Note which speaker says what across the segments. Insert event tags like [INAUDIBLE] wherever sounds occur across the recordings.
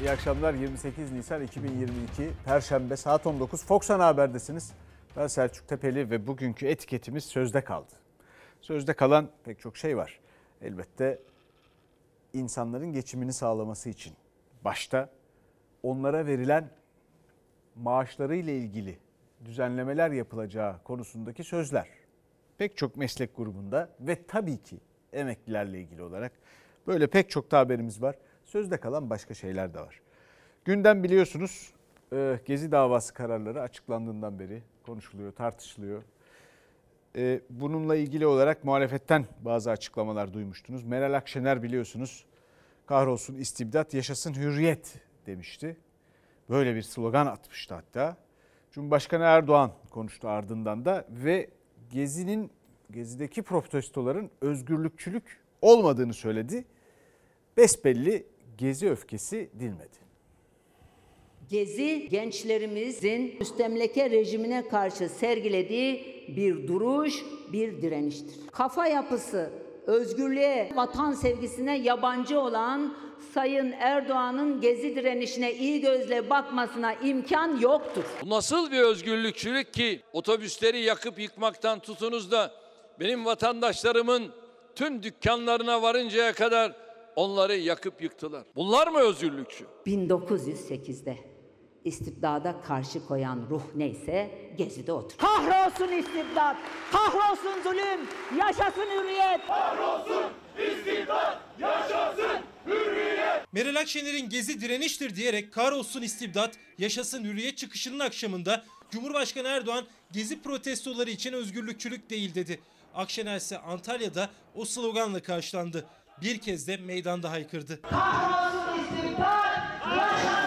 Speaker 1: İyi akşamlar. 28 Nisan 2022 Perşembe saat 19 Fox Ana Haber'desiniz. Ben Selçuk Tepeli ve bugünkü etiketimiz sözde kaldı. Sözde kalan pek çok şey var. Elbette insanların geçimini sağlaması için başta onlara verilen maaşları ile ilgili düzenlemeler yapılacağı konusundaki sözler. Pek çok meslek grubunda ve tabii ki emeklilerle ilgili olarak böyle pek çok da haberimiz var. Sözde kalan başka şeyler de var. Gündem biliyorsunuz e, Gezi davası kararları açıklandığından beri konuşuluyor, tartışılıyor. E, bununla ilgili olarak muhalefetten bazı açıklamalar duymuştunuz. Meral Akşener biliyorsunuz kahrolsun istibdat yaşasın hürriyet demişti. Böyle bir slogan atmıştı hatta. Cumhurbaşkanı Erdoğan konuştu ardından da ve Gezi'nin Gezi'deki protestoların özgürlükçülük olmadığını söyledi. Besbelli Gezi öfkesi dinmedi.
Speaker 2: Gezi gençlerimizin müstemleke rejimine karşı sergilediği bir duruş, bir direniştir. Kafa yapısı, özgürlüğe, vatan sevgisine yabancı olan Sayın Erdoğan'ın gezi direnişine iyi gözle bakmasına imkan yoktur.
Speaker 3: Bu nasıl bir özgürlükçülük ki otobüsleri yakıp yıkmaktan tutunuz da benim vatandaşlarımın tüm dükkanlarına varıncaya kadar onları yakıp yıktılar. Bunlar mı özgürlükçü?
Speaker 2: 1908'de istibdada karşı koyan ruh neyse gezide otur. Kahrolsun istibdat, kahrolsun zulüm, yaşasın hürriyet. Kahrolsun istibdat,
Speaker 4: yaşasın hürriyet. Meral Akşener'in gezi direniştir diyerek kahrolsun istibdat, yaşasın hürriyet çıkışının akşamında Cumhurbaşkanı Erdoğan gezi protestoları için özgürlükçülük değil dedi. Akşener ise Antalya'da o sloganla karşılandı. Bir kez de meydanda haykırdı. Kahrolsun
Speaker 3: yaşasın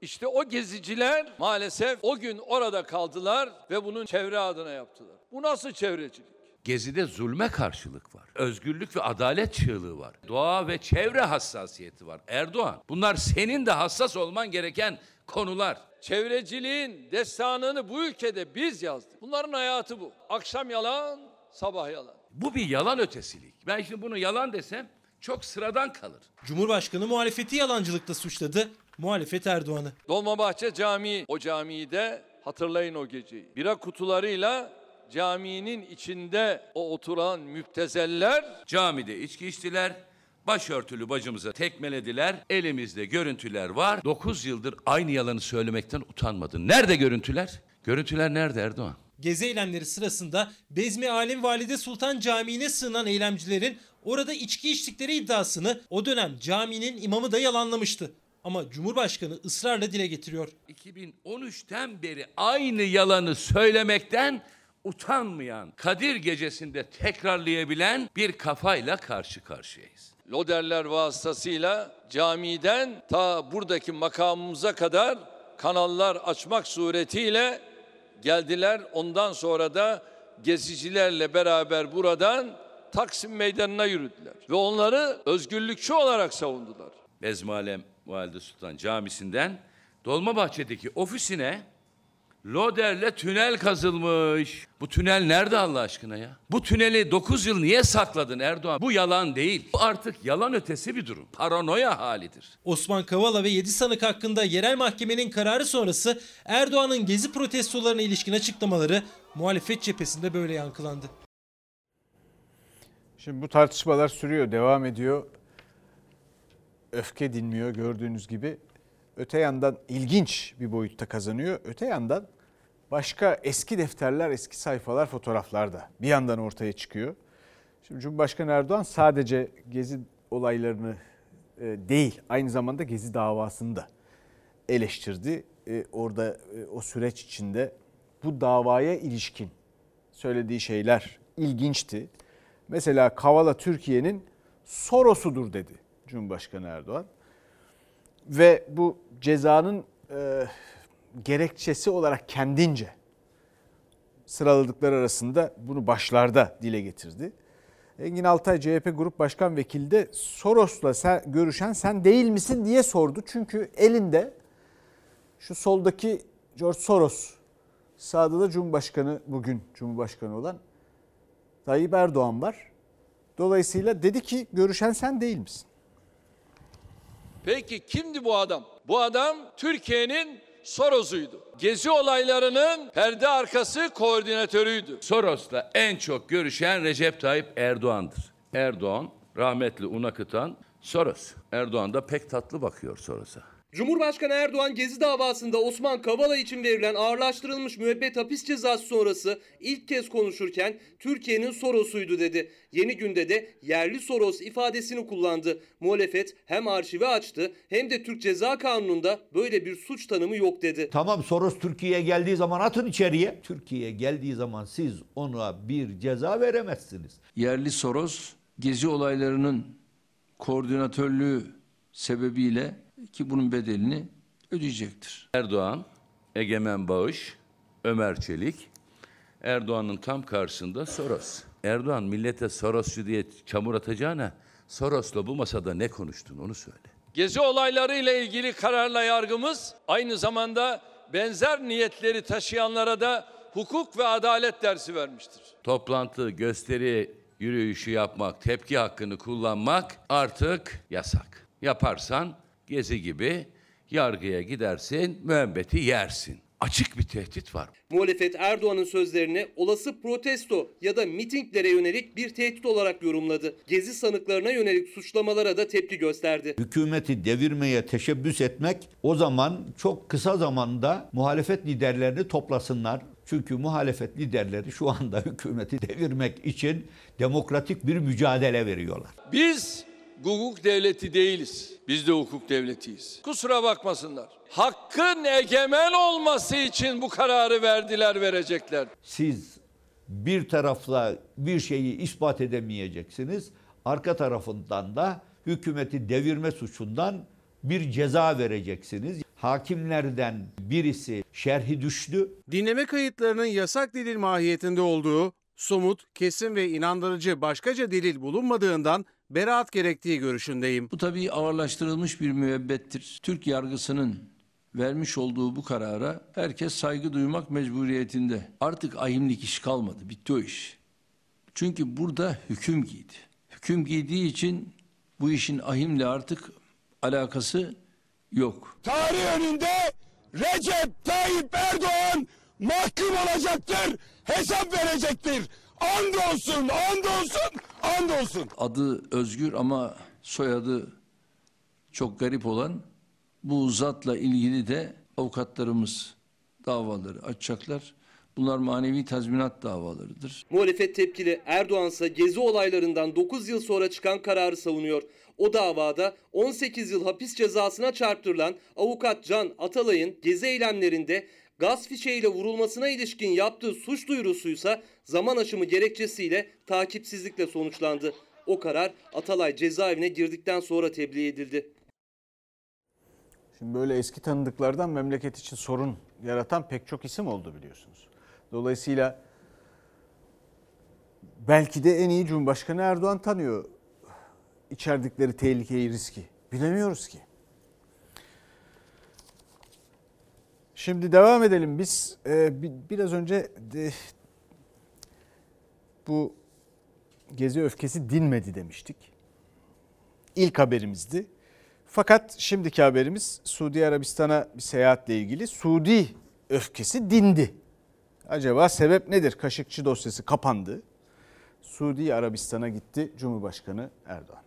Speaker 3: işte o geziciler maalesef o gün orada kaldılar ve bunun çevre adına yaptılar. Bu nasıl çevrecilik?
Speaker 5: Gezide zulme karşılık var. Özgürlük ve adalet çığlığı var. Doğa ve çevre hassasiyeti var. Erdoğan bunlar senin de hassas olman gereken konular.
Speaker 3: Çevreciliğin destanını bu ülkede biz yazdık. Bunların hayatı bu. Akşam yalan, sabah yalan.
Speaker 5: Bu bir yalan ötesilik. Ben şimdi bunu yalan desem çok sıradan kalır.
Speaker 4: Cumhurbaşkanı muhalefeti yalancılıkla suçladı muhalefet Erdoğan'ı.
Speaker 3: Dolmabahçe Camii, o camiyi de hatırlayın o geceyi. Bira kutularıyla caminin içinde o oturan müptezeller
Speaker 5: camide içki içtiler. Başörtülü bacımıza tekmelediler. Elimizde görüntüler var. 9 yıldır aynı yalanı söylemekten utanmadın. Nerede görüntüler? Görüntüler nerede Erdoğan?
Speaker 4: Gezi eylemleri sırasında Bezmi Alim Valide Sultan Camii'ne sığınan eylemcilerin orada içki içtikleri iddiasını o dönem caminin imamı da yalanlamıştı. Ama Cumhurbaşkanı ısrarla dile getiriyor.
Speaker 5: 2013'ten beri aynı yalanı söylemekten utanmayan, Kadir gecesinde tekrarlayabilen bir kafayla karşı karşıyayız.
Speaker 3: Loderler vasıtasıyla camiden ta buradaki makamımıza kadar kanallar açmak suretiyle geldiler. Ondan sonra da gezicilerle beraber buradan Taksim Meydanı'na yürüdüler. Ve onları özgürlükçü olarak savundular.
Speaker 5: Bezmalem Valide Sultan Camisi'nden Dolmabahçe'deki ofisine loderle tünel kazılmış. Bu tünel nerede Allah aşkına ya? Bu tüneli 9 yıl niye sakladın Erdoğan? Bu yalan değil. Bu artık yalan ötesi bir durum. Paranoya halidir.
Speaker 4: Osman Kavala ve 7 sanık hakkında yerel mahkemenin kararı sonrası Erdoğan'ın gezi protestolarına ilişkin açıklamaları muhalefet cephesinde böyle yankılandı.
Speaker 1: Şimdi bu tartışmalar sürüyor, devam ediyor öfke dinmiyor gördüğünüz gibi. Öte yandan ilginç bir boyutta kazanıyor. Öte yandan başka eski defterler, eski sayfalar, fotoğraflar da bir yandan ortaya çıkıyor. Şimdi Cumhurbaşkanı Erdoğan sadece gezi olaylarını e, değil, aynı zamanda gezi davasını da eleştirdi. E, orada e, o süreç içinde bu davaya ilişkin söylediği şeyler ilginçti. Mesela Kavala Türkiye'nin Soros'udur dedi. Cumhurbaşkanı Erdoğan. Ve bu cezanın gerekçesi olarak kendince sıraladıkları arasında bunu başlarda dile getirdi. Engin Altay CHP Grup Başkan Vekili de Soros'la sen, görüşen sen değil misin diye sordu. Çünkü elinde şu soldaki George Soros, sağda da Cumhurbaşkanı bugün Cumhurbaşkanı olan Tayyip Erdoğan var. Dolayısıyla dedi ki görüşen sen değil misin?
Speaker 6: Peki kimdi bu adam? Bu adam Türkiye'nin Soros'uydu. Gezi olaylarının perde arkası koordinatörüydü.
Speaker 5: Soros'la en çok görüşen Recep Tayyip Erdoğan'dır. Erdoğan rahmetli un akıtan Soros. Erdoğan da pek tatlı bakıyor Soros'a.
Speaker 7: Cumhurbaşkanı Erdoğan Gezi davasında Osman Kavala için verilen ağırlaştırılmış müebbet hapis cezası sonrası ilk kez konuşurken Türkiye'nin Soros'uydu dedi. Yeni günde de yerli Soros ifadesini kullandı. Muhalefet hem arşivi açtı hem de Türk Ceza Kanunu'nda böyle bir suç tanımı yok dedi.
Speaker 8: Tamam Soros Türkiye'ye geldiği zaman atın içeriye. Türkiye'ye geldiği zaman siz ona bir ceza veremezsiniz.
Speaker 6: Yerli Soros gezi olaylarının koordinatörlüğü sebebiyle ki bunun bedelini ödeyecektir.
Speaker 5: Erdoğan, Egemen Bağış, Ömer Çelik, Erdoğan'ın tam karşısında Soros. Erdoğan millete Sorosçu diye çamur atacağına Soros'la bu masada ne konuştun onu söyle.
Speaker 6: Gezi olaylarıyla ilgili kararla yargımız aynı zamanda benzer niyetleri taşıyanlara da hukuk ve adalet dersi vermiştir.
Speaker 5: Toplantı, gösteri, yürüyüşü yapmak, tepki hakkını kullanmak artık yasak. Yaparsan gezi gibi yargıya gidersin, müebbeti yersin. Açık bir tehdit var.
Speaker 7: Muhalefet Erdoğan'ın sözlerini olası protesto ya da mitinglere yönelik bir tehdit olarak yorumladı. Gezi sanıklarına yönelik suçlamalara da tepki gösterdi.
Speaker 8: Hükümeti devirmeye teşebbüs etmek o zaman çok kısa zamanda muhalefet liderlerini toplasınlar. Çünkü muhalefet liderleri şu anda hükümeti devirmek için demokratik bir mücadele veriyorlar.
Speaker 6: Biz hukuk devleti değiliz. Biz de hukuk devletiyiz. Kusura bakmasınlar. Hakkın egemen olması için bu kararı verdiler, verecekler.
Speaker 8: Siz bir tarafla bir şeyi ispat edemeyeceksiniz. Arka tarafından da hükümeti devirme suçundan bir ceza vereceksiniz. Hakimlerden birisi şerhi düştü.
Speaker 9: Dinleme kayıtlarının yasak delil mahiyetinde olduğu, somut, kesin ve inandırıcı başkaca delil bulunmadığından beraat gerektiği görüşündeyim.
Speaker 6: Bu tabii ağırlaştırılmış bir müebbettir. Türk yargısının vermiş olduğu bu karara herkes saygı duymak mecburiyetinde. Artık ahimlik iş kalmadı. Bitti o iş. Çünkü burada hüküm giydi. Hüküm giydiği için bu işin ahimle artık alakası yok.
Speaker 10: tarih önünde Recep Tayyip Erdoğan mahkum olacaktır, hesap verecektir. Andolsun, andolsun, andolsun.
Speaker 6: Adı Özgür ama soyadı çok garip olan bu zatla ilgili de avukatlarımız davaları açacaklar. Bunlar manevi tazminat davalarıdır.
Speaker 7: Muhalefet tepkili Erdoğan ise gezi olaylarından 9 yıl sonra çıkan kararı savunuyor. O davada 18 yıl hapis cezasına çarptırılan avukat Can Atalay'ın gezi eylemlerinde gaz fişeğiyle vurulmasına ilişkin yaptığı suç duyurusuysa zaman aşımı gerekçesiyle takipsizlikle sonuçlandı. O karar Atalay cezaevine girdikten sonra tebliğ edildi.
Speaker 1: Şimdi böyle eski tanıdıklardan memleket için sorun yaratan pek çok isim oldu biliyorsunuz. Dolayısıyla belki de en iyi Cumhurbaşkanı Erdoğan tanıyor içerdikleri tehlikeyi, riski. Bilemiyoruz ki. Şimdi devam edelim. Biz e, bi- biraz önce de, bu gezi öfkesi dinmedi demiştik. İlk haberimizdi. Fakat şimdiki haberimiz Suudi Arabistan'a bir seyahatle ilgili. Suudi öfkesi dindi. Acaba sebep nedir? Kaşıkçı dosyası kapandı. Suudi Arabistan'a gitti Cumhurbaşkanı Erdoğan.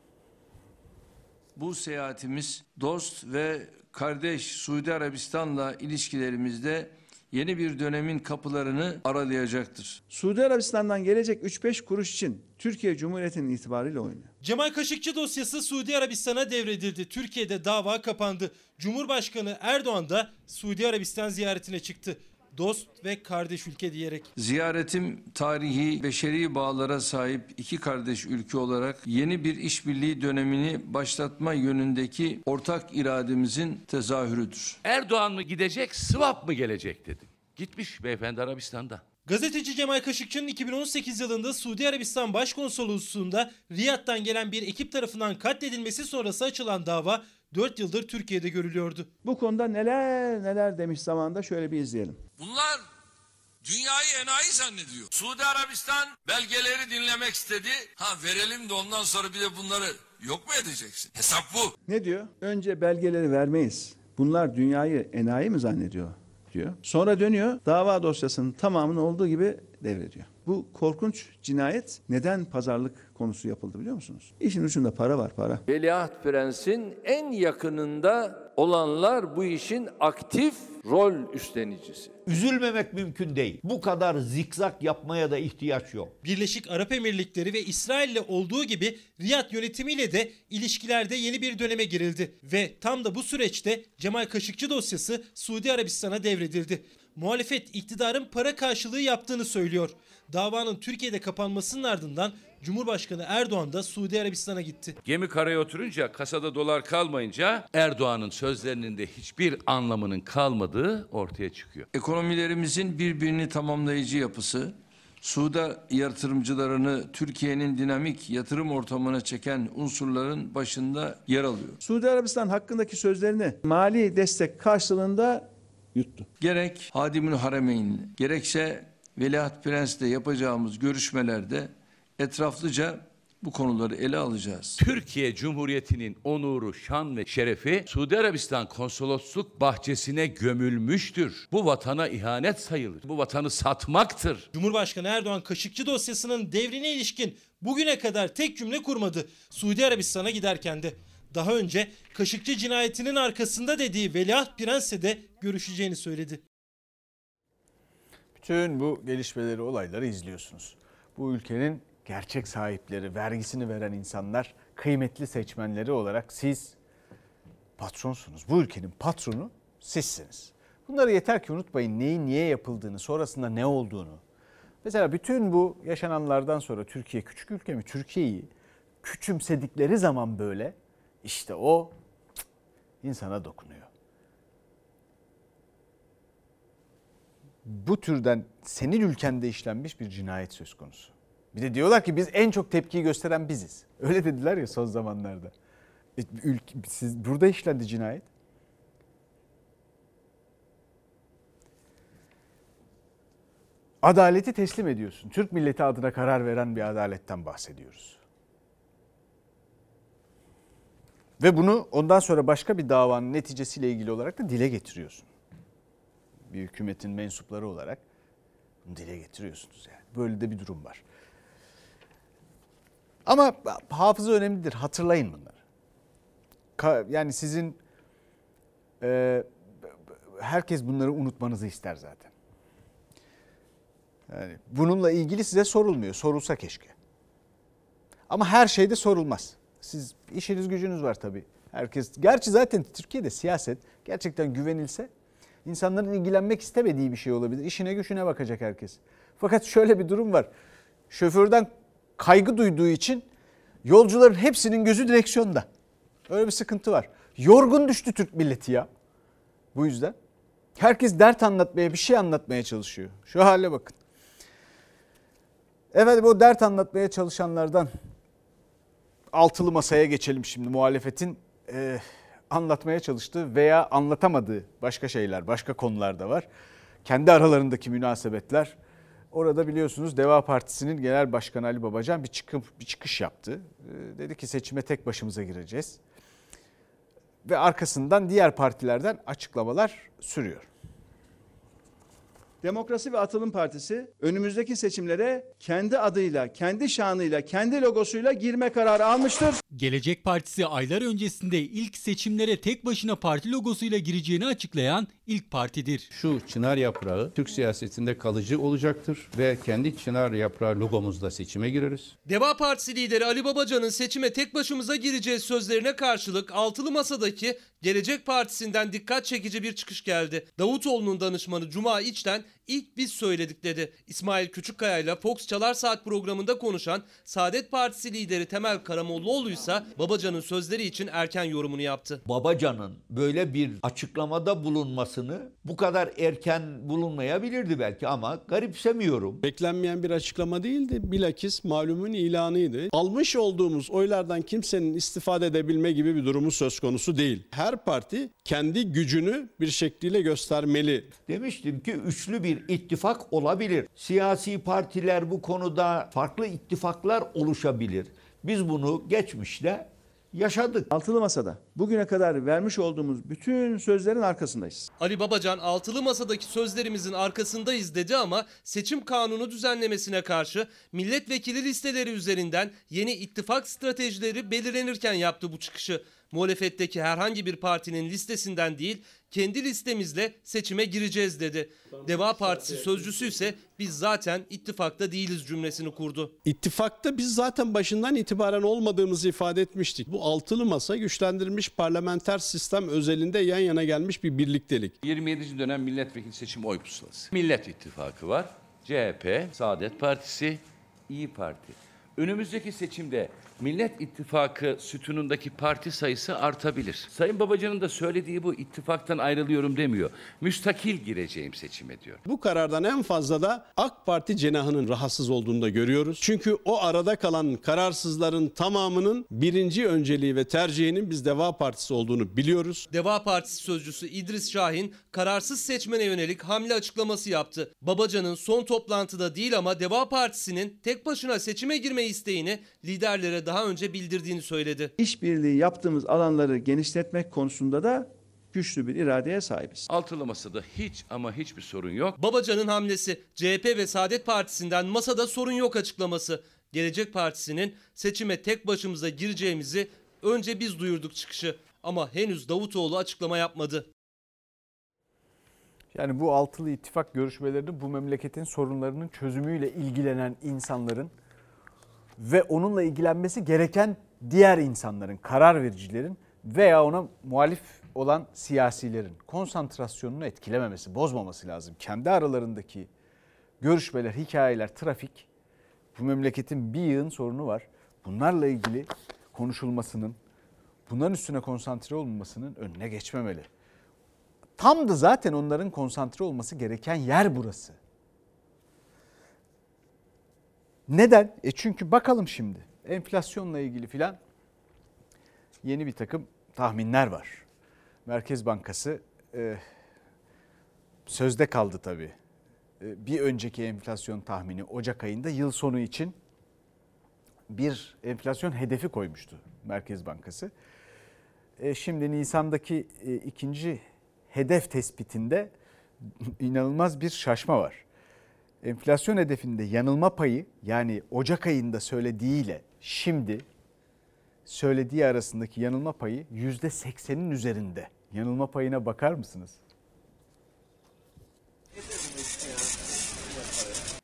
Speaker 6: Bu seyahatimiz dost ve kardeş Suudi Arabistan'la ilişkilerimizde yeni bir dönemin kapılarını aralayacaktır.
Speaker 11: Suudi Arabistan'dan gelecek 3-5 kuruş için Türkiye Cumhuriyeti'nin itibarıyla oynuyor.
Speaker 4: Cemal Kaşıkçı dosyası Suudi Arabistan'a devredildi. Türkiye'de dava kapandı. Cumhurbaşkanı Erdoğan da Suudi Arabistan ziyaretine çıktı. Dost ve kardeş ülke diyerek.
Speaker 6: Ziyaretim tarihi, beşeri bağlara sahip iki kardeş ülke olarak yeni bir işbirliği dönemini başlatma yönündeki ortak irademizin tezahürüdür.
Speaker 5: Erdoğan mı gidecek, Sıvap mı gelecek dedim. Gitmiş beyefendi Arabistan'da.
Speaker 4: Gazeteci Cemal Kaşıkçı'nın 2018 yılında Suudi Arabistan Başkonsolosluğu'nda Riyad'dan gelen bir ekip tarafından katledilmesi sonrası açılan dava 4 yıldır Türkiye'de görülüyordu.
Speaker 11: Bu konuda neler neler demiş zamanında şöyle bir izleyelim.
Speaker 6: Bunlar dünyayı enayi zannediyor. Suudi Arabistan belgeleri dinlemek istedi. Ha verelim de ondan sonra bir de bunları
Speaker 10: yok mu edeceksin? Hesap bu.
Speaker 11: Ne diyor? Önce belgeleri vermeyiz. Bunlar dünyayı enayi mi zannediyor diyor. Sonra dönüyor dava dosyasının tamamını olduğu gibi devrediyor. Bu korkunç cinayet neden pazarlık konusu yapıldı biliyor musunuz? İşin ucunda para var para.
Speaker 6: Veliaht Prens'in en yakınında olanlar bu işin aktif rol üstlenicisi.
Speaker 8: Üzülmemek mümkün değil. Bu kadar zikzak yapmaya da ihtiyaç yok.
Speaker 4: Birleşik Arap Emirlikleri ve İsrail'le olduğu gibi Riyad yönetimiyle de ilişkilerde yeni bir döneme girildi. Ve tam da bu süreçte Cemal Kaşıkçı dosyası Suudi Arabistan'a devredildi. Muhalefet iktidarın para karşılığı yaptığını söylüyor. Davanın Türkiye'de kapanmasının ardından Cumhurbaşkanı Erdoğan da Suudi Arabistan'a gitti.
Speaker 5: Gemi karaya oturunca kasada dolar kalmayınca Erdoğan'ın sözlerinin de hiçbir anlamının kalmadığı ortaya çıkıyor.
Speaker 6: Ekonomilerimizin birbirini tamamlayıcı yapısı, Suda yatırımcılarını Türkiye'nin dinamik yatırım ortamına çeken unsurların başında yer alıyor.
Speaker 11: Suudi Arabistan hakkındaki sözlerini mali destek karşılığında yuttu.
Speaker 6: Gerek Hadimül Haremeyn, gerekse Veliaht Prens'le yapacağımız görüşmelerde etraflıca bu konuları ele alacağız.
Speaker 5: Türkiye Cumhuriyeti'nin onuru, şan ve şerefi Suudi Arabistan konsolosluk bahçesine gömülmüştür. Bu vatana ihanet sayılır. Bu vatanı satmaktır.
Speaker 4: Cumhurbaşkanı Erdoğan Kaşıkçı dosyasının devrine ilişkin bugüne kadar tek cümle kurmadı. Suudi Arabistan'a giderken de. Daha önce Kaşıkçı cinayetinin arkasında dediği Veliaht Prens'le de görüşeceğini söyledi.
Speaker 1: Bütün bu gelişmeleri, olayları izliyorsunuz. Bu ülkenin gerçek sahipleri, vergisini veren insanlar, kıymetli seçmenleri olarak siz patronsunuz. Bu ülkenin patronu sizsiniz. Bunları yeter ki unutmayın neyin niye yapıldığını, sonrasında ne olduğunu. Mesela bütün bu yaşananlardan sonra Türkiye küçük ülke mi? Türkiye'yi küçümsedikleri zaman böyle işte o insana dokunuyor. Bu türden senin ülkende işlenmiş bir cinayet söz konusu. Bir de diyorlar ki biz en çok tepkiyi gösteren biziz. [LAUGHS] Öyle dediler ya son zamanlarda. E, ülke, siz, burada işlendi cinayet. Adaleti teslim ediyorsun. Türk milleti adına karar veren bir adaletten bahsediyoruz. Ve bunu ondan sonra başka bir davanın neticesiyle ilgili olarak da dile getiriyorsun. Bir hükümetin mensupları olarak bunu dile getiriyorsunuz yani. Böyle de bir durum var. Ama hafıza önemlidir. Hatırlayın bunları. Yani sizin e, herkes bunları unutmanızı ister zaten. Yani bununla ilgili size sorulmuyor. Sorulsa keşke. Ama her şeyde sorulmaz. Siz işiniz gücünüz var tabii. Herkes gerçi zaten Türkiye'de siyaset gerçekten güvenilse insanların ilgilenmek istemediği bir şey olabilir. İşine gücüne bakacak herkes. Fakat şöyle bir durum var. Şoförden kaygı duyduğu için yolcuların hepsinin gözü direksiyonda. Öyle bir sıkıntı var. Yorgun düştü Türk milleti ya. Bu yüzden. Herkes dert anlatmaya, bir şey anlatmaya çalışıyor. Şu hale bakın. Efendim o dert anlatmaya çalışanlardan altılı masaya geçelim şimdi. Muhalefetin e, anlatmaya çalıştığı veya anlatamadığı başka şeyler, başka konular da var. Kendi aralarındaki münasebetler. Orada biliyorsunuz Deva Partisi'nin Genel Başkanı Ali Babacan bir, çıkım, bir çıkış yaptı. E, dedi ki seçime tek başımıza gireceğiz. Ve arkasından diğer partilerden açıklamalar sürüyor.
Speaker 11: Demokrasi ve Atılım Partisi önümüzdeki seçimlere kendi adıyla, kendi şanıyla, kendi logosuyla girme kararı almıştır.
Speaker 12: Gelecek Partisi aylar öncesinde ilk seçimlere tek başına parti logosuyla gireceğini açıklayan ilk partidir.
Speaker 13: Şu çınar yaprağı Türk siyasetinde kalıcı olacaktır ve kendi çınar yaprağı logomuzla seçime gireriz.
Speaker 7: Deva Partisi lideri Ali Babacan'ın seçime tek başımıza gireceğiz sözlerine karşılık altılı masadaki Gelecek Partisi'nden dikkat çekici bir çıkış geldi. Davutoğlu'nun danışmanı Cuma İç'ten ilk biz söyledik dedi. İsmail Küçükkaya ile Fox Çalar Saat programında konuşan Saadet Partisi lideri Temel Karamollaoğlu ise Babacan'ın sözleri için erken yorumunu yaptı.
Speaker 8: Babacan'ın böyle bir açıklamada bulunmasını bu kadar erken bulunmayabilirdi belki ama garipsemiyorum.
Speaker 14: Beklenmeyen bir açıklama değildi. Bilakis malumun ilanıydı. Almış olduğumuz oylardan kimsenin istifade edebilme gibi bir durumu söz konusu değil. Her parti kendi gücünü bir şekliyle göstermeli.
Speaker 8: Demiştim ki üçlü bir ittifak olabilir. Siyasi partiler bu konuda farklı ittifaklar oluşabilir. Biz bunu geçmişte yaşadık.
Speaker 11: Altılı Masa'da bugüne kadar vermiş olduğumuz bütün sözlerin arkasındayız.
Speaker 7: Ali Babacan altılı masadaki sözlerimizin arkasındayız dedi ama seçim kanunu düzenlemesine karşı milletvekili listeleri üzerinden yeni ittifak stratejileri belirlenirken yaptı bu çıkışı. Muhalefetteki herhangi bir partinin listesinden değil kendi listemizle seçime gireceğiz dedi. Deva Partisi sözcüsü ise biz zaten ittifakta değiliz cümlesini kurdu.
Speaker 14: İttifakta biz zaten başından itibaren olmadığımızı ifade etmiştik. Bu altılı masa güçlendirilmiş parlamenter sistem özelinde yan yana gelmiş bir birliktelik.
Speaker 5: 27. dönem milletvekili seçim oy pusulası. Millet İttifakı var. CHP, Saadet Partisi, İyi Parti. Önümüzdeki seçimde Millet İttifakı sütunundaki parti sayısı artabilir. Sayın Babacan'ın da söylediği bu ittifaktan ayrılıyorum demiyor. Müstakil gireceğim seçime diyor.
Speaker 14: Bu karardan en fazla da AK Parti cenahının rahatsız olduğunu da görüyoruz. Çünkü o arada kalan kararsızların tamamının birinci önceliği ve tercihinin biz Deva Partisi olduğunu biliyoruz.
Speaker 7: Deva Partisi sözcüsü İdris Şahin kararsız seçmene yönelik hamle açıklaması yaptı. Babacan'ın son toplantıda değil ama Deva Partisi'nin tek başına seçime girme isteğini liderlere daha önce bildirdiğini söyledi.
Speaker 11: İşbirliği yaptığımız alanları genişletmek konusunda da güçlü bir iradeye sahibiz.
Speaker 5: Altılı masada hiç ama hiçbir sorun yok.
Speaker 7: Babacan'ın hamlesi CHP ve Saadet Partisi'nden masada sorun yok açıklaması. Gelecek Partisi'nin seçime tek başımıza gireceğimizi önce biz duyurduk çıkışı. Ama henüz Davutoğlu açıklama yapmadı.
Speaker 1: Yani bu altılı ittifak görüşmelerinde bu memleketin sorunlarının çözümüyle ilgilenen insanların ve onunla ilgilenmesi gereken diğer insanların, karar vericilerin veya ona muhalif olan siyasilerin konsantrasyonunu etkilememesi, bozmaması lazım. Kendi aralarındaki görüşmeler, hikayeler, trafik bu memleketin bir yığın sorunu var. Bunlarla ilgili konuşulmasının, bunların üstüne konsantre olunmasının önüne geçmemeli. Tam da zaten onların konsantre olması gereken yer burası. Neden? E çünkü bakalım şimdi enflasyonla ilgili filan yeni bir takım tahminler var. Merkez Bankası e, sözde kaldı tabii. E, bir önceki enflasyon tahmini Ocak ayında yıl sonu için bir enflasyon hedefi koymuştu Merkez Bankası. E, şimdi Nisan'daki e, ikinci hedef tespitinde [LAUGHS] inanılmaz bir şaşma var. Enflasyon hedefinde yanılma payı yani Ocak ayında söylediğiyle şimdi söylediği arasındaki yanılma payı yüzde seksenin üzerinde. Yanılma payına bakar mısınız?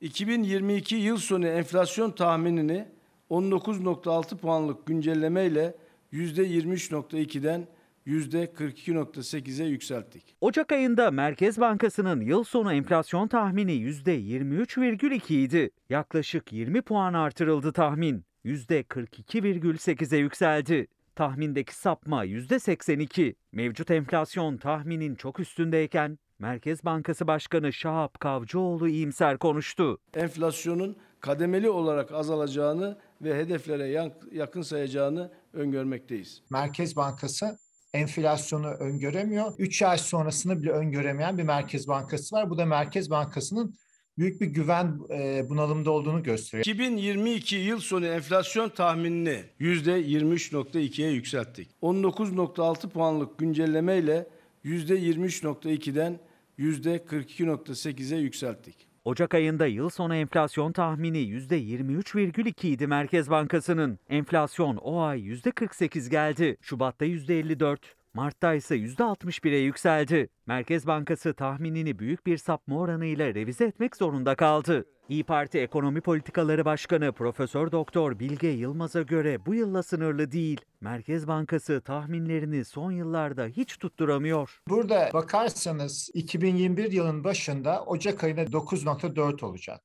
Speaker 15: 2022 yıl sonu enflasyon tahminini 19.6 puanlık güncellemeyle %23.2'den %42.8'e yükselttik.
Speaker 16: Ocak ayında Merkez Bankası'nın yıl sonu enflasyon tahmini %23,2 idi. Yaklaşık 20 puan artırıldı tahmin. %42,8'e yükseldi. Tahmindeki sapma %82. Mevcut enflasyon tahminin çok üstündeyken Merkez Bankası Başkanı Şahap Kavcıoğlu iyimser konuştu.
Speaker 15: Enflasyonun kademeli olarak azalacağını ve hedeflere yakın sayacağını öngörmekteyiz.
Speaker 17: Merkez Bankası enflasyonu öngöremiyor. 3 ay sonrasını bile öngöremeyen bir Merkez Bankası var. Bu da Merkez Bankası'nın büyük bir güven e, bunalımda olduğunu gösteriyor.
Speaker 15: 2022 yıl sonu enflasyon tahminini %23.2'ye yükselttik. 19.6 puanlık güncellemeyle %23.2'den %42.8'e yükselttik.
Speaker 16: Ocak ayında yıl sonu enflasyon tahmini %23,2 idi Merkez Bankası'nın. Enflasyon o ay %48 geldi. Şubat'ta %54, Mart'ta ise %61'e yükseldi. Merkez Bankası tahminini büyük bir sapma oranıyla revize etmek zorunda kaldı. İyi Parti Ekonomi Politikaları Başkanı Profesör Doktor Bilge Yılmaz'a göre bu yılla sınırlı değil. Merkez Bankası tahminlerini son yıllarda hiç tutturamıyor.
Speaker 17: Burada bakarsanız 2021 yılın başında Ocak ayında 9.4 olacak.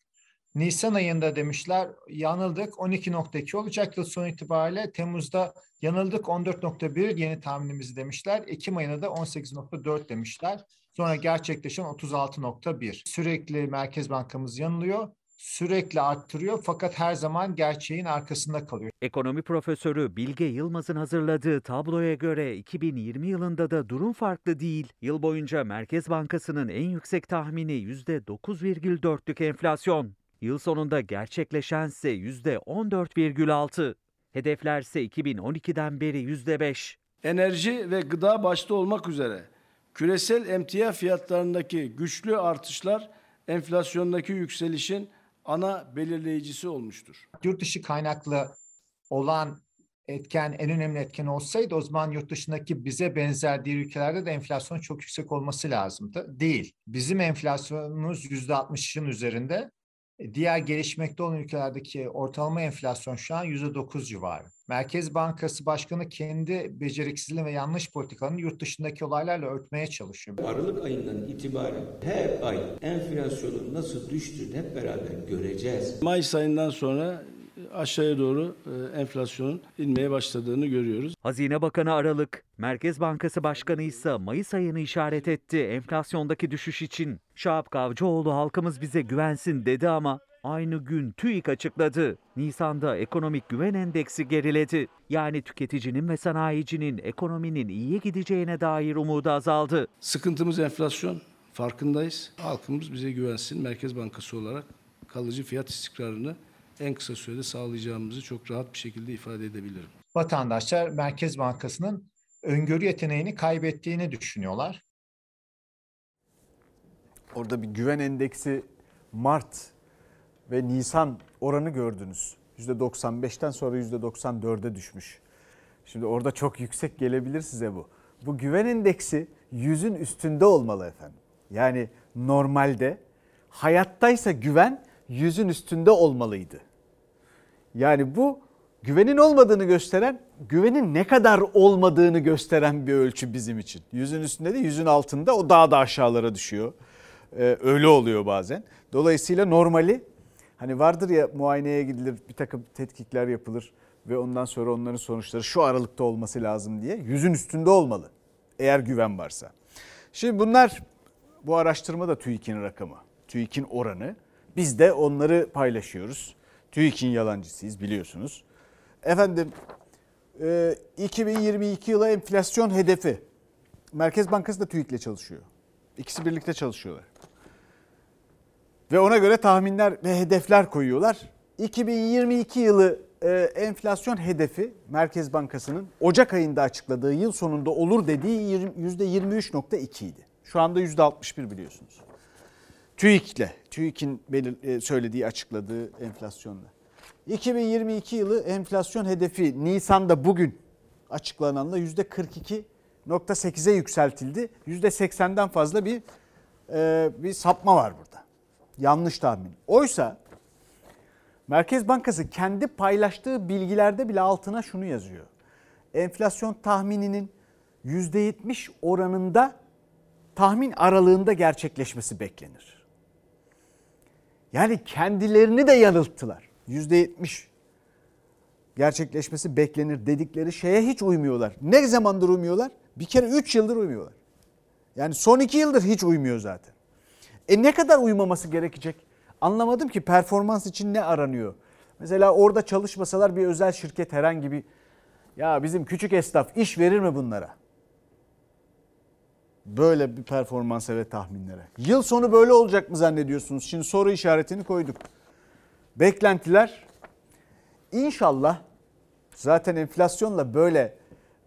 Speaker 17: Nisan ayında demişler yanıldık 12.2 olacak yıl sonu itibariyle. Temmuz'da yanıldık 14.1 yeni tahminimizi demişler. Ekim ayında da 18.4 demişler. Sonra gerçekleşen 36.1. Sürekli Merkez Bankamız yanılıyor sürekli arttırıyor fakat her zaman gerçeğin arkasında kalıyor.
Speaker 16: Ekonomi profesörü Bilge Yılmaz'ın hazırladığı tabloya göre 2020 yılında da durum farklı değil. Yıl boyunca Merkez Bankası'nın en yüksek tahmini %9,4'lük enflasyon. Yıl sonunda gerçekleşense %14,6. Hedeflerse 2012'den beri %5.
Speaker 15: Enerji ve gıda başta olmak üzere küresel emtia fiyatlarındaki güçlü artışlar enflasyondaki yükselişin ana belirleyicisi olmuştur.
Speaker 17: Yurt dışı kaynaklı olan etken en önemli etken olsaydı o zaman yurt dışındaki bize benzer diğer ülkelerde de enflasyon çok yüksek olması lazımdı. Değil. Bizim enflasyonumuz %60'ın üzerinde. E, Diğer gelişmekte olan ülkelerdeki ortalama enflasyon şu an %9 civarı. Merkez Bankası Başkanı kendi beceriksizliğini ve yanlış politikalarını yurt dışındaki olaylarla örtmeye çalışıyor.
Speaker 18: Aralık ayından itibaren her ay enflasyonun nasıl düştüğünü hep beraber göreceğiz.
Speaker 15: Mayıs ayından sonra aşağıya doğru e, enflasyonun inmeye başladığını görüyoruz.
Speaker 16: Hazine Bakanı Aralık, Merkez Bankası Başkanı ise Mayıs ayını işaret etti enflasyondaki düşüş için. Şahap Kavcıoğlu halkımız bize güvensin dedi ama aynı gün TÜİK açıkladı. Nisan'da ekonomik güven endeksi geriledi. Yani tüketicinin ve sanayicinin ekonominin iyiye gideceğine dair umudu azaldı.
Speaker 15: Sıkıntımız enflasyon. Farkındayız. Halkımız bize güvensin. Merkez Bankası olarak kalıcı fiyat istikrarını en kısa sürede sağlayacağımızı çok rahat bir şekilde ifade edebilirim.
Speaker 17: Vatandaşlar Merkez Bankası'nın öngörü yeteneğini kaybettiğini düşünüyorlar.
Speaker 1: Orada bir güven endeksi Mart ve Nisan oranı gördünüz. %95'ten sonra %94'e düşmüş. Şimdi orada çok yüksek gelebilir size bu. Bu güven endeksi yüzün üstünde olmalı efendim. Yani normalde hayattaysa güven yüzün üstünde olmalıydı. Yani bu güvenin olmadığını gösteren, güvenin ne kadar olmadığını gösteren bir ölçü bizim için. Yüzün üstünde de yüzün altında o daha da aşağılara düşüyor. Ee, öyle oluyor bazen. Dolayısıyla normali hani vardır ya muayeneye gidilir bir takım tetkikler yapılır ve ondan sonra onların sonuçları şu aralıkta olması lazım diye yüzün üstünde olmalı eğer güven varsa. Şimdi bunlar bu araştırma da TÜİK'in rakamı. TÜİK'in oranı. Biz de onları paylaşıyoruz. TÜİK'in yalancısıyız biliyorsunuz. Efendim 2022 yılı enflasyon hedefi. Merkez Bankası da TÜİK'le çalışıyor. İkisi birlikte çalışıyorlar. Ve ona göre tahminler ve hedefler koyuyorlar. 2022 yılı enflasyon hedefi Merkez Bankası'nın Ocak ayında açıkladığı yıl sonunda olur dediği %23.2 idi. Şu anda %61 biliyorsunuz. TÜİK'le, TÜİK'in söylediği, açıkladığı enflasyonla. 2022 yılı enflasyon hedefi Nisan'da bugün açıklananla %42.8'e yükseltildi. %80'den fazla bir bir sapma var burada. Yanlış tahmin. Oysa Merkez Bankası kendi paylaştığı bilgilerde bile altına şunu yazıyor. Enflasyon tahmininin %70 oranında tahmin aralığında gerçekleşmesi beklenir. Yani kendilerini de yanılttılar. %70 gerçekleşmesi beklenir dedikleri şeye hiç uymuyorlar. Ne zamandır uymuyorlar? Bir kere 3 yıldır uymuyorlar. Yani son 2 yıldır hiç uymuyor zaten. E ne kadar uymaması gerekecek? Anlamadım ki performans için ne aranıyor? Mesela orada çalışmasalar bir özel şirket herhangi bir ya bizim küçük esnaf iş verir mi bunlara? Böyle bir performansa ve tahminlere. Yıl sonu böyle olacak mı zannediyorsunuz? Şimdi soru işaretini koyduk. Beklentiler inşallah zaten enflasyonla böyle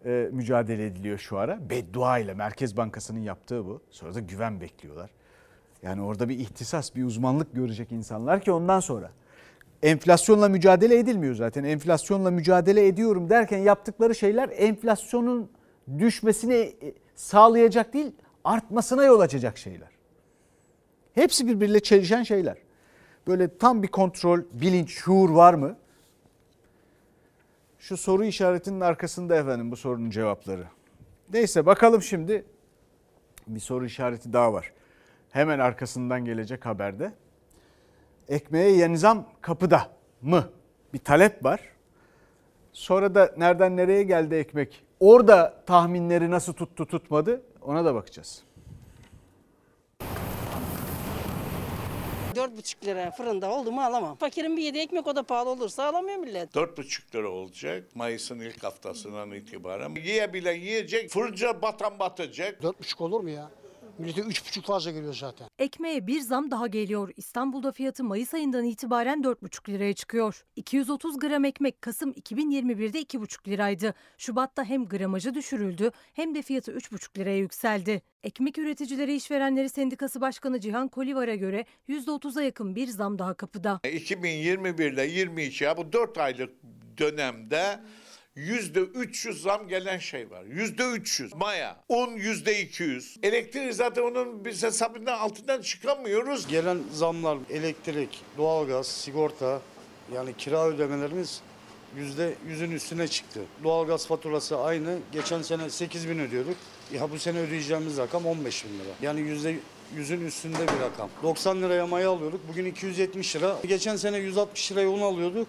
Speaker 1: e, mücadele ediliyor şu ara. Beddua ile Merkez Bankası'nın yaptığı bu. Sonra da güven bekliyorlar. Yani orada bir ihtisas, bir uzmanlık görecek insanlar ki ondan sonra. Enflasyonla mücadele edilmiyor zaten. Enflasyonla mücadele ediyorum derken yaptıkları şeyler enflasyonun düşmesini sağlayacak değil, artmasına yol açacak şeyler. Hepsi birbiriyle çelişen şeyler. Böyle tam bir kontrol, bilinç, şuur var mı? Şu soru işaretinin arkasında efendim bu sorunun cevapları. Neyse bakalım şimdi bir soru işareti daha var. Hemen arkasından gelecek haberde. Ekmeğe yeni zam kapıda mı? Bir talep var. Sonra da nereden nereye geldi ekmek? Orada tahminleri nasıl tuttu tutmadı ona da bakacağız.
Speaker 19: 4,5 lira fırında oldu mu alamam. Fakirin bir yedi ekmek o da pahalı olursa alamıyor millet.
Speaker 20: 4,5 lira olacak Mayıs'ın ilk haftasından itibaren. Yiye bile yiyecek, fırınca batan batacak.
Speaker 21: 4,5 olur mu ya?
Speaker 22: Millete üç buçuk fazla geliyor zaten.
Speaker 23: Ekmeğe bir zam daha geliyor. İstanbul'da fiyatı Mayıs ayından itibaren 4,5 liraya çıkıyor. 230 gram ekmek Kasım 2021'de 2,5 liraydı. Şubat'ta hem gramajı düşürüldü hem de fiyatı 3,5 liraya yükseldi. Ekmek Üreticileri İşverenleri Sendikası Başkanı Cihan Kolivar'a göre %30'a yakın bir zam daha kapıda.
Speaker 20: 2021 ile 22 ya bu 4 aylık dönemde yüzde 300 zam gelen şey var. Yüzde 300. Maya. Un yüzde 200. Elektrik zaten onun biz hesabından altından çıkamıyoruz.
Speaker 24: Gelen zamlar elektrik, doğalgaz, sigorta yani kira ödemelerimiz yüzde yüzün üstüne çıktı. Doğalgaz faturası aynı. Geçen sene 8 bin ödüyorduk. Ya bu sene ödeyeceğimiz rakam 15 bin lira. Yani yüzde yüzün üstünde bir rakam. 90 liraya maya alıyorduk. Bugün 270 lira. Geçen sene 160 liraya un alıyorduk.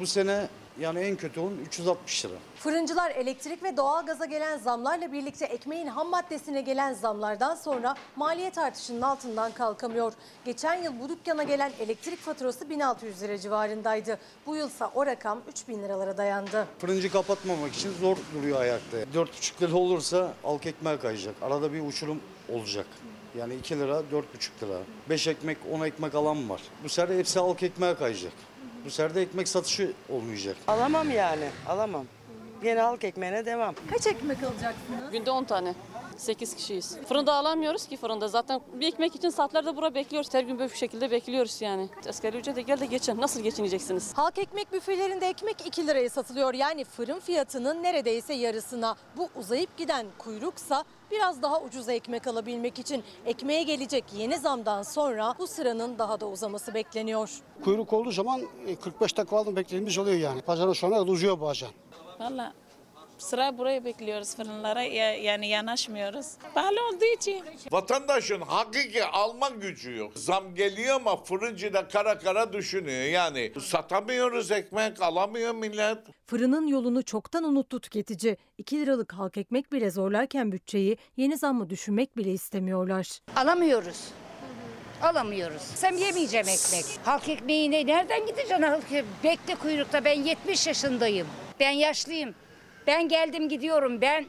Speaker 24: Bu sene yani en kötü un 360 lira.
Speaker 23: Fırıncılar elektrik ve doğalgaza gelen zamlarla birlikte ekmeğin ham maddesine gelen zamlardan sonra maliyet artışının altından kalkamıyor. Geçen yıl bu dükkana gelen elektrik faturası 1600 lira civarındaydı. Bu yılsa o rakam 3000 liralara dayandı.
Speaker 24: Fırıncı kapatmamak için zor duruyor ayakta. 4,5 lira olursa halk ekmeğe kayacak. Arada bir uçurum olacak. Yani 2 lira, 4,5 lira. 5 ekmek, 10 ekmek alan var. Bu sefer hepsi halk ekmeğe kayacak. Bu sefer de ekmek satışı olmayacak.
Speaker 25: Alamam yani, alamam. Yine halk ekmeğine devam.
Speaker 23: Kaç ekmek alacaksınız?
Speaker 26: Günde 10 tane. 8 kişiyiz. Fırında alamıyoruz ki fırında. Zaten bir ekmek için saatlerde bura bekliyoruz. Her gün böyle bir şekilde bekliyoruz yani. Asgari ücrete gel de geçin. Nasıl geçineceksiniz?
Speaker 23: Halk ekmek büfelerinde ekmek 2 liraya satılıyor. Yani fırın fiyatının neredeyse yarısına. Bu uzayıp giden kuyruksa biraz daha ucuza ekmek alabilmek için ekmeğe gelecek yeni zamdan sonra bu sıranın daha da uzaması bekleniyor.
Speaker 22: Kuyruk olduğu zaman e, 45 dakika aldım beklediğimiz oluyor yani. Pazarın sonuna kadar uzuyor bazen.
Speaker 27: Valla sıra buraya bekliyoruz fırınlara ya- yani yanaşmıyoruz. Pahalı olduğu için.
Speaker 20: Vatandaşın hakiki alma gücü yok. Zam geliyor ama fırıncı da kara kara düşünüyor. Yani satamıyoruz ekmek, alamıyor millet.
Speaker 23: Fırının yolunu çoktan unuttu tüketici. 2 liralık halk ekmek bile zorlarken bütçeyi yeni zammı düşünmek bile istemiyorlar.
Speaker 28: Alamıyoruz. Alamıyoruz. Sen yemeyeceğim ekmek. Halk ekmeğine nereden gideceksin? Halk bekle kuyrukta. Ben 70 yaşındayım. Ben yaşlıyım. Ben geldim gidiyorum. Ben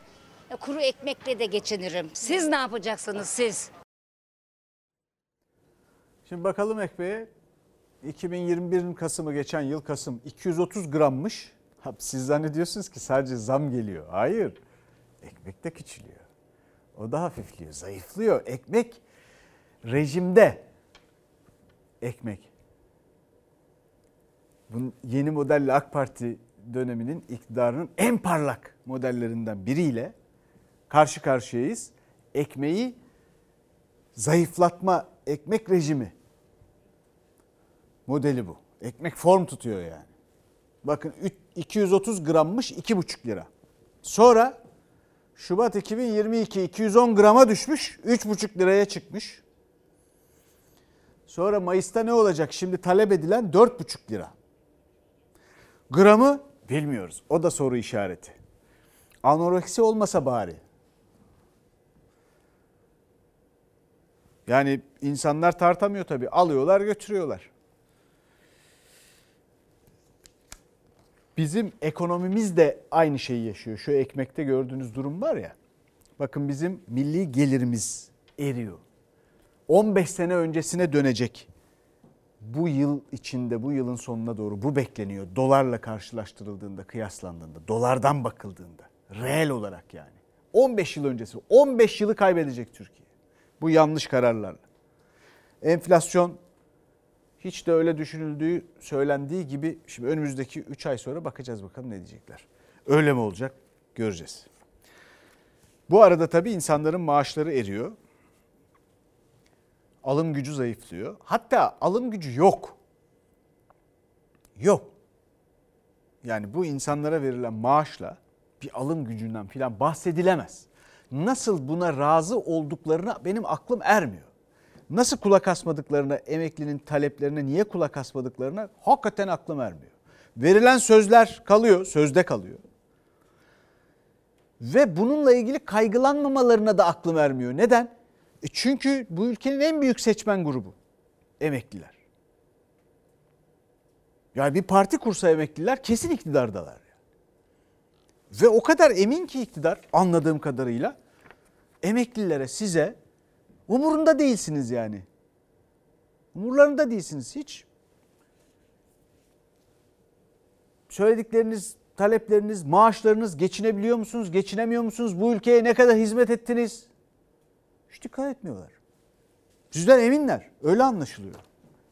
Speaker 28: kuru ekmekle de geçinirim. Siz ne yapacaksınız siz?
Speaker 1: Şimdi bakalım ekmeğe. 2021'in Kasım'ı geçen yıl Kasım 230 grammış. Ha, Siz zannediyorsunuz ki sadece zam geliyor. Hayır. Ekmek de küçülüyor. O da hafifliyor, zayıflıyor. Ekmek rejimde. Ekmek. Bu yeni modelle AK Parti döneminin iktidarının en parlak modellerinden biriyle karşı karşıyayız. Ekmeği zayıflatma ekmek rejimi modeli bu. Ekmek form tutuyor yani. Bakın üç- 230 grammış 2,5 lira. Sonra Şubat 2022 210 grama düşmüş 3,5 liraya çıkmış. Sonra Mayıs'ta ne olacak? Şimdi talep edilen 4,5 lira. Gramı bilmiyoruz. O da soru işareti. Anoreksi olmasa bari. Yani insanlar tartamıyor tabii. Alıyorlar götürüyorlar. Bizim ekonomimiz de aynı şeyi yaşıyor. Şu ekmekte gördüğünüz durum var ya. Bakın bizim milli gelirimiz eriyor. 15 sene öncesine dönecek. Bu yıl içinde, bu yılın sonuna doğru bu bekleniyor. Dolarla karşılaştırıldığında, kıyaslandığında, dolardan bakıldığında. Reel olarak yani. 15 yıl öncesi, 15 yılı kaybedecek Türkiye. Bu yanlış kararlarla. Enflasyon hiç de öyle düşünüldüğü, söylendiği gibi şimdi önümüzdeki 3 ay sonra bakacağız bakalım ne diyecekler. Öyle mi olacak? Göreceğiz. Bu arada tabii insanların maaşları eriyor. Alım gücü zayıflıyor. Hatta alım gücü yok. Yok. Yani bu insanlara verilen maaşla bir alım gücünden filan bahsedilemez. Nasıl buna razı olduklarına benim aklım ermiyor. Nasıl kulak asmadıklarına, emeklinin taleplerine niye kulak asmadıklarına hakikaten aklım ermiyor. Verilen sözler kalıyor, sözde kalıyor. Ve bununla ilgili kaygılanmamalarına da aklım ermiyor. Neden? E çünkü bu ülkenin en büyük seçmen grubu emekliler. Yani bir parti kursa emekliler kesin iktidardalar. Ve o kadar emin ki iktidar anladığım kadarıyla emeklilere size Umurunda değilsiniz yani. Umurlarında değilsiniz hiç. Söyledikleriniz, talepleriniz, maaşlarınız geçinebiliyor musunuz, geçinemiyor musunuz? Bu ülkeye ne kadar hizmet ettiniz? Hiç dikkat etmiyorlar. Sizden eminler. Öyle anlaşılıyor.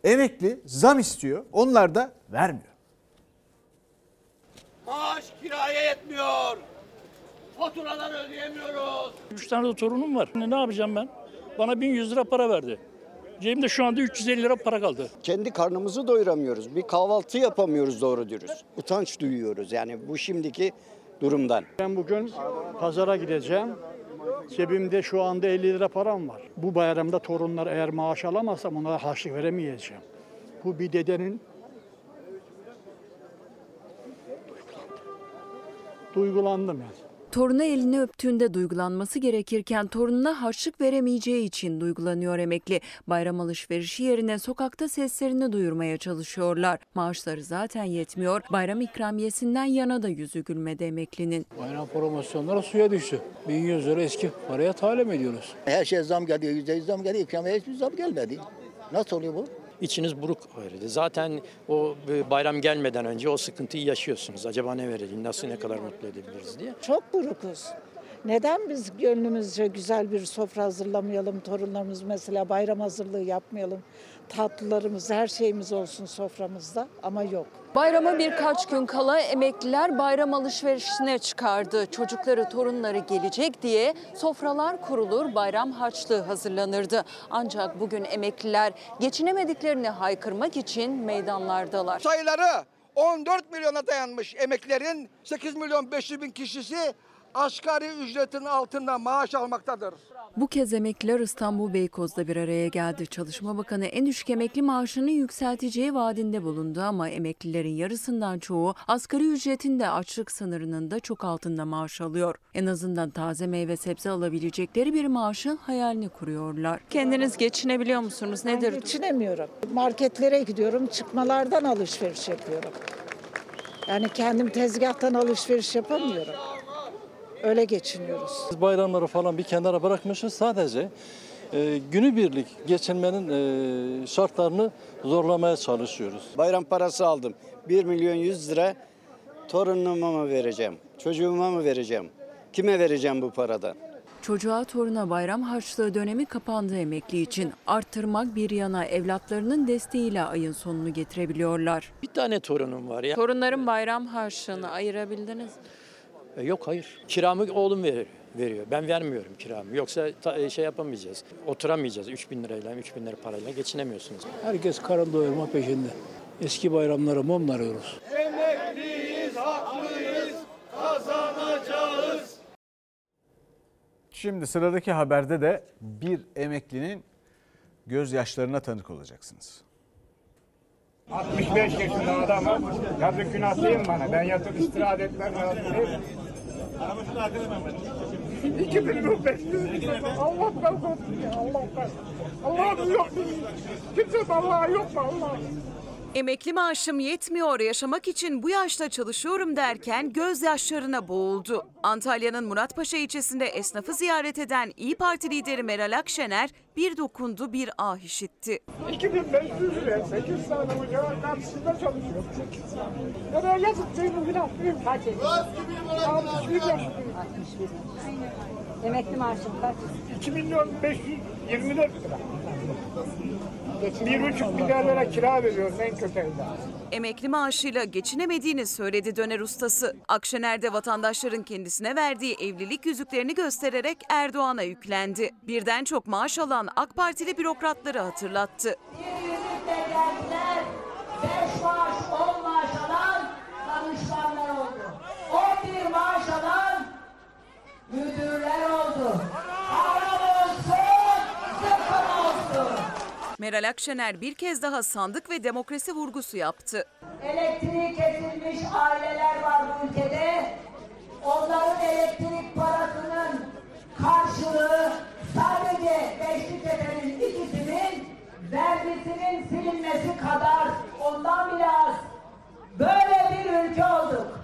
Speaker 1: Emekli zam istiyor. Onlar da vermiyor.
Speaker 20: Maaş kiraya yetmiyor. Faturaları ödeyemiyoruz.
Speaker 29: Üç tane de torunum var. Ne yapacağım ben? Bana 1100 lira para verdi. Cebimde şu anda 350 lira para kaldı.
Speaker 30: Kendi karnımızı doyuramıyoruz. Bir kahvaltı yapamıyoruz doğru dürüst. Utanç duyuyoruz yani bu şimdiki durumdan.
Speaker 31: Ben bugün pazara gideceğim. Cebimde şu anda 50 lira param var. Bu bayramda torunlar eğer maaş alamazsam onlara harçlık veremeyeceğim. Bu bir dedenin duygulandım yani.
Speaker 32: Torunu elini öptüğünde duygulanması gerekirken torununa harçlık veremeyeceği için duygulanıyor emekli. Bayram alışverişi yerine sokakta seslerini duyurmaya çalışıyorlar. Maaşları zaten yetmiyor. Bayram ikramiyesinden yana da yüzü gülmedi emeklinin.
Speaker 29: Bayram promosyonları suya düştü. 1100 lira eski paraya talim ediyoruz.
Speaker 33: Her şey zam geliyor, yüzde yüz zam geliyor. İkramiye hiçbir zam gelmedi. Nasıl oluyor bu?
Speaker 34: İçiniz buruk öyle. Zaten o bayram gelmeden önce o sıkıntıyı yaşıyorsunuz. Acaba ne verelim, nasıl ne kadar mutlu edebiliriz diye.
Speaker 35: Çok burukuz. Neden biz gönlümüzce güzel bir sofra hazırlamayalım, torunlarımız mesela bayram hazırlığı yapmayalım, tatlılarımız, her şeyimiz olsun soframızda ama yok.
Speaker 32: Bayrama birkaç gün kala emekliler bayram alışverişine çıkardı. Çocukları, torunları gelecek diye sofralar kurulur, bayram harçlığı hazırlanırdı. Ancak bugün emekliler geçinemediklerini haykırmak için meydanlardalar.
Speaker 24: Sayıları 14 milyona dayanmış emeklerin 8 milyon 500 bin kişisi asgari ücretin altında maaş almaktadır.
Speaker 32: Bu kez emekliler İstanbul Beykoz'da bir araya geldi. Çalışma Bakanı en düşük emekli maaşını yükselteceği vaadinde bulundu ama emeklilerin yarısından çoğu asgari ücretin de açlık sınırının da çok altında maaş alıyor. En azından taze meyve sebze alabilecekleri bir maaşın hayalini kuruyorlar. Kendiniz geçinebiliyor musunuz?
Speaker 35: Ben geçinemiyorum. Marketlere gidiyorum, çıkmalardan alışveriş yapıyorum. Yani kendim tezgahtan alışveriş yapamıyorum. Öyle geçiniyoruz.
Speaker 29: Biz bayramları falan bir kenara bırakmışız. Sadece e, günübirlik geçinmenin e, şartlarını zorlamaya çalışıyoruz.
Speaker 30: Bayram parası aldım. 1 milyon 100 lira torunuma mı vereceğim? Çocuğuma mı vereceğim? Kime vereceğim bu paradan?
Speaker 32: Çocuğa toruna bayram harçlığı dönemi kapandı emekli için. Arttırmak bir yana evlatlarının desteğiyle ayın sonunu getirebiliyorlar.
Speaker 34: Bir tane torunum var ya.
Speaker 32: Torunların bayram harçlığını ayırabildiniz mi?
Speaker 34: E, Yok hayır. Kiramı oğlum verir, veriyor. Ben vermiyorum kiramı. Yoksa ta- e, şey yapamayacağız. Oturamayacağız. 3 bin lirayla, 3 bin lira parayla geçinemiyorsunuz.
Speaker 29: Herkes karın doyurma peşinde. Eski bayramlara mum arıyoruz.
Speaker 20: Emekliyiz, haklıyız, kazanacağız.
Speaker 1: Şimdi sıradaki haberde de bir emeklinin gözyaşlarına tanık olacaksınız.
Speaker 36: 65 yaşında adamım. Yazık günah değil mi bana? Ben yatıp istirahat etmem lazım değil mi? 2500 Allah'tan korkun ya Allah'tan. Allah'ım yok. Kimse Allah'a yok mu Allah?
Speaker 37: Emekli maaşım yetmiyor, yaşamak için bu yaşta çalışıyorum derken gözyaşlarına boğuldu. Antalya'nın Muratpaşa ilçesinde esnafı ziyaret eden İyi Parti lideri Meral Akşener bir dokundu bir ah işitti.
Speaker 36: 2500 lira 8 tane ocağın karşısında çalışıyorum. 8 tane. Nereye yazık değil mi günah değil mi? Kaç yaşındasın? 61 yaşındayım.
Speaker 38: Emekli maaşın kaç?
Speaker 36: 2 milyon 524 lira. Bir buçuk milyar lira kira veriyoruz en kötü evde.
Speaker 37: Emekli maaşıyla geçinemediğini söyledi döner ustası. Akşener de vatandaşların kendisine verdiği evlilik yüzüklerini göstererek Erdoğan'a yüklendi. Birden çok maaş alan AK Partili bürokratları hatırlattı.
Speaker 39: geldiler. 5 maaş, 10 maaş alan danışmanlar oldu. 11 maaş alan müdürler oldu. Haram olsun, zıkkım olsun.
Speaker 37: Meral Akşener bir kez daha sandık ve demokrasi vurgusu yaptı.
Speaker 39: Elektriği kesilmiş aileler var bu ülkede. Onların elektrik parasının karşılığı sadece Beşiktaş'ın ikisinin vergisinin silinmesi kadar ondan biraz böyle bir ülke olduk.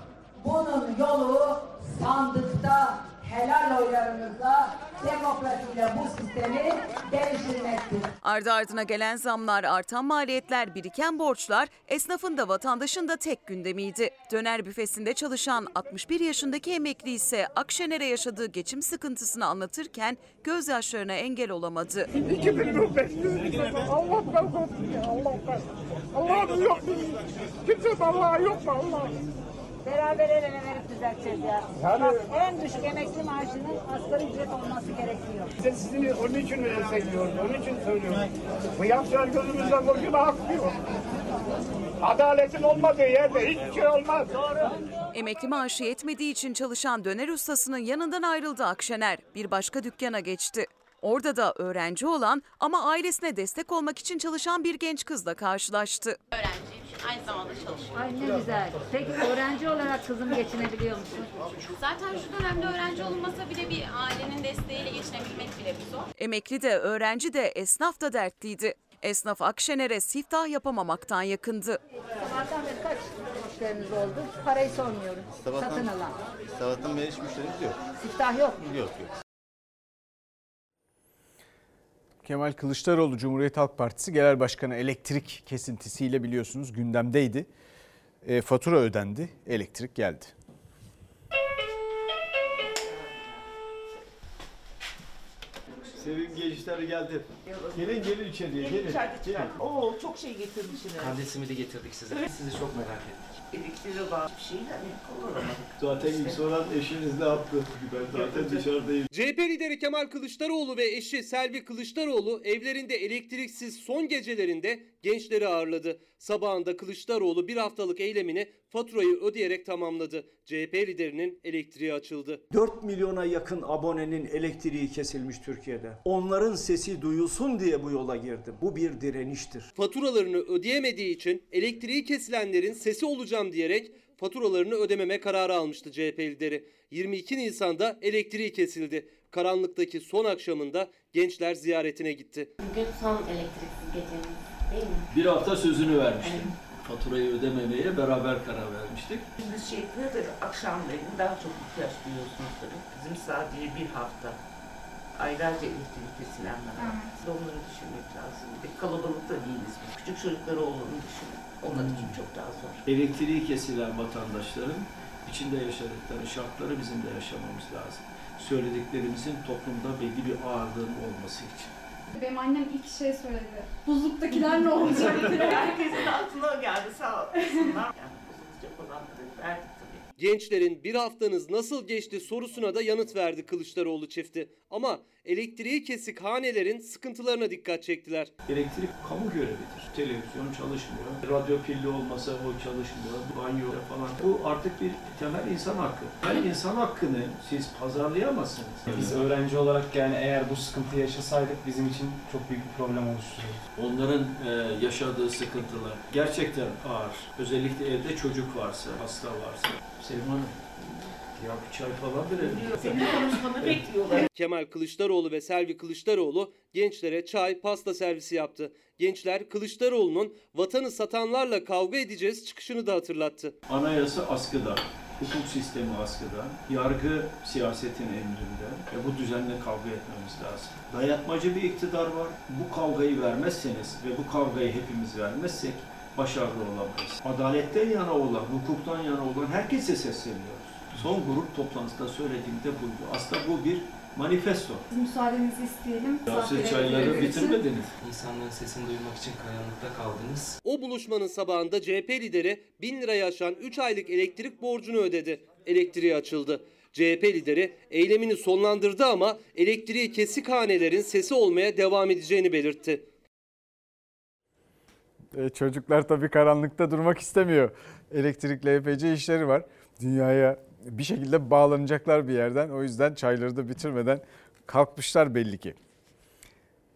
Speaker 39: Bunun yolu sandıkta helal oylarımızla
Speaker 40: demokrasiyle bu sistemi devşirmektir.
Speaker 37: Ardı ardına gelen zamlar, artan maliyetler, biriken borçlar esnafın da vatandaşın da tek gündemiydi. Döner büfesinde çalışan 61 yaşındaki emekli ise Akşener'e yaşadığı geçim sıkıntısını anlatırken gözyaşlarına engel olamadı.
Speaker 36: 2000 lira bekliyorum. Allah'tan korkun ya Allah'tan. Allah'ım yok? Kimse Allah'a yok mu Allah?
Speaker 39: Beraber el ele verip düzelteceğiz ya.
Speaker 36: Yani-
Speaker 39: Bak, en düşük emekli maaşının asgari ücret olması gerekiyor.
Speaker 36: Biz sizin onun için destekliyoruz, onun için söylüyorum. Bu yapacağın gözümüzden korkuyor da haklıyor. Adaletin olmadığı yerde hiçbir şey olmaz.
Speaker 37: Emekli maaşı yetmediği için çalışan döner ustasının yanından ayrıldı Akşener. Bir başka dükkana geçti. Orada da öğrenci olan ama ailesine destek olmak için çalışan bir genç kızla karşılaştı.
Speaker 41: Öğrenciyim. Aynı zamanda çalışıyorum.
Speaker 39: Ay ne güzel. Peki öğrenci olarak kızım geçinebiliyor musun?
Speaker 41: Zaten şu dönemde öğrenci olunmasa bile bir ailenin desteğiyle geçinebilmek bile bir zor.
Speaker 37: Emekli de öğrenci de esnaf da dertliydi. Esnaf Akşener'e siftah yapamamaktan yakındı.
Speaker 39: Sabahtan beri kaç müşteriniz oldu? Parayı sormuyorum. Satın alan.
Speaker 13: Sabahtan beri hiç müşterimiz yok.
Speaker 39: Siftah yok mu?
Speaker 13: Yok yok.
Speaker 1: Kemal Kılıçdaroğlu Cumhuriyet Halk Partisi Genel Başkanı elektrik kesintisiyle biliyorsunuz gündemdeydi. E, fatura ödendi, elektrik geldi.
Speaker 42: Sevim gençler geldi. Gelin gelin içeriye gelin. gelin.
Speaker 43: Oo çok şey getirmişsiniz.
Speaker 44: Kandil simidi getirdik size. Sizi çok merak ettik.
Speaker 43: Elektriğe bağlı bir şeyler mi? Kullanamadık.
Speaker 42: Zaten soran eşiniz ne yaptı? Ben zaten dışarıdayım.
Speaker 7: CHP lideri Kemal Kılıçdaroğlu ve eşi Selvi Kılıçdaroğlu evlerinde elektriksiz son gecelerinde gençleri ağırladı. Sabahında Kılıçdaroğlu bir haftalık eylemini faturayı ödeyerek tamamladı. CHP liderinin elektriği açıldı.
Speaker 42: 4 milyona yakın abonenin elektriği kesilmiş Türkiye'de. Onların sesi duyulsun diye bu yola girdim. Bu bir direniştir.
Speaker 7: Faturalarını ödeyemediği için elektriği kesilenlerin sesi olacağım diyerek faturalarını ödememe kararı almıştı CHP lideri. 22 Nisan'da elektriği kesildi. Karanlıktaki son akşamında gençler ziyaretine gitti.
Speaker 41: Bugün son elektriksiz gecemiz değil mi?
Speaker 42: Bir hafta sözünü vermiştim. Faturayı ödememeye beraber karar vermiştik.
Speaker 43: Biz şey nedir? Akşamleyin daha çok ihtiyaç duyuyorsunuz tabii. Bizim sadece bir hafta. Aylarca elektrik kesilenler var. Onları düşünmek lazım. Bir de kalabalıkta değiliz. biz. Küçük çocukları olduğunu düşünün. Onlar için çok daha zor.
Speaker 42: Elektriği kesilen vatandaşların içinde yaşadıkları şartları bizim de yaşamamız lazım. Söylediklerimizin toplumda belli bir ağırlığın olması için.
Speaker 45: Benim annem ilk şey söyledi. Buzluktakiler ne olacak diye. [LAUGHS]
Speaker 43: Herkesin aklına geldi sağ olsunlar. Yani bozulacak olanları verdik tabii.
Speaker 7: Gençlerin bir haftanız nasıl geçti sorusuna da yanıt verdi Kılıçdaroğlu çifti. Ama elektriği kesik hanelerin sıkıntılarına dikkat çektiler.
Speaker 42: Elektrik kamu görevidir. Televizyon çalışmıyor. Radyo pilli olmasa o çalışmıyor. Banyo falan. Bu artık bir temel insan hakkı. Her insan hakkını siz pazarlayamazsınız.
Speaker 24: Biz öğrenci olarak yani eğer bu sıkıntıyı yaşasaydık bizim için çok büyük bir problem oluştururdu.
Speaker 42: Onların e, yaşadığı sıkıntılar gerçekten ağır. Özellikle evde çocuk varsa, hasta varsa. Sevim Hanım, ya bir çay falan verelim.
Speaker 43: Senin konuşmanı bekliyorlar. [LAUGHS]
Speaker 7: Kemal Kılıçdaroğlu ve Selvi Kılıçdaroğlu gençlere çay, pasta servisi yaptı. Gençler Kılıçdaroğlu'nun vatanı satanlarla kavga edeceğiz çıkışını da hatırlattı.
Speaker 42: Anayasa askıda, hukuk sistemi askıda, yargı siyasetin emrinde ve bu düzenle kavga etmemiz lazım. Dayatmacı bir iktidar var. Bu kavgayı vermezseniz ve bu kavgayı hepimiz vermezsek başarılı olamayız. Adaletten yana olan, hukuktan yana olan herkese sesleniyoruz. Son grup toplantısında söylediğimde buydu. Aslında bu bir manifesto.
Speaker 45: Müsaadenizi isteyelim.
Speaker 42: Ya siz çayları bitirmediniz.
Speaker 44: İnsanların sesini duymak için karanlıkta kaldınız.
Speaker 7: O buluşmanın sabahında CHP lideri 1000 lirayı aşan 3 aylık elektrik borcunu ödedi. Elektriği açıldı. CHP lideri eylemini sonlandırdı ama elektriği kesik hanelerin sesi olmaya devam edeceğini belirtti.
Speaker 1: E, çocuklar tabii karanlıkta durmak istemiyor. Elektrikle epeyce işleri var. Dünyaya bir şekilde bağlanacaklar bir yerden. O yüzden çayları da bitirmeden kalkmışlar belli ki.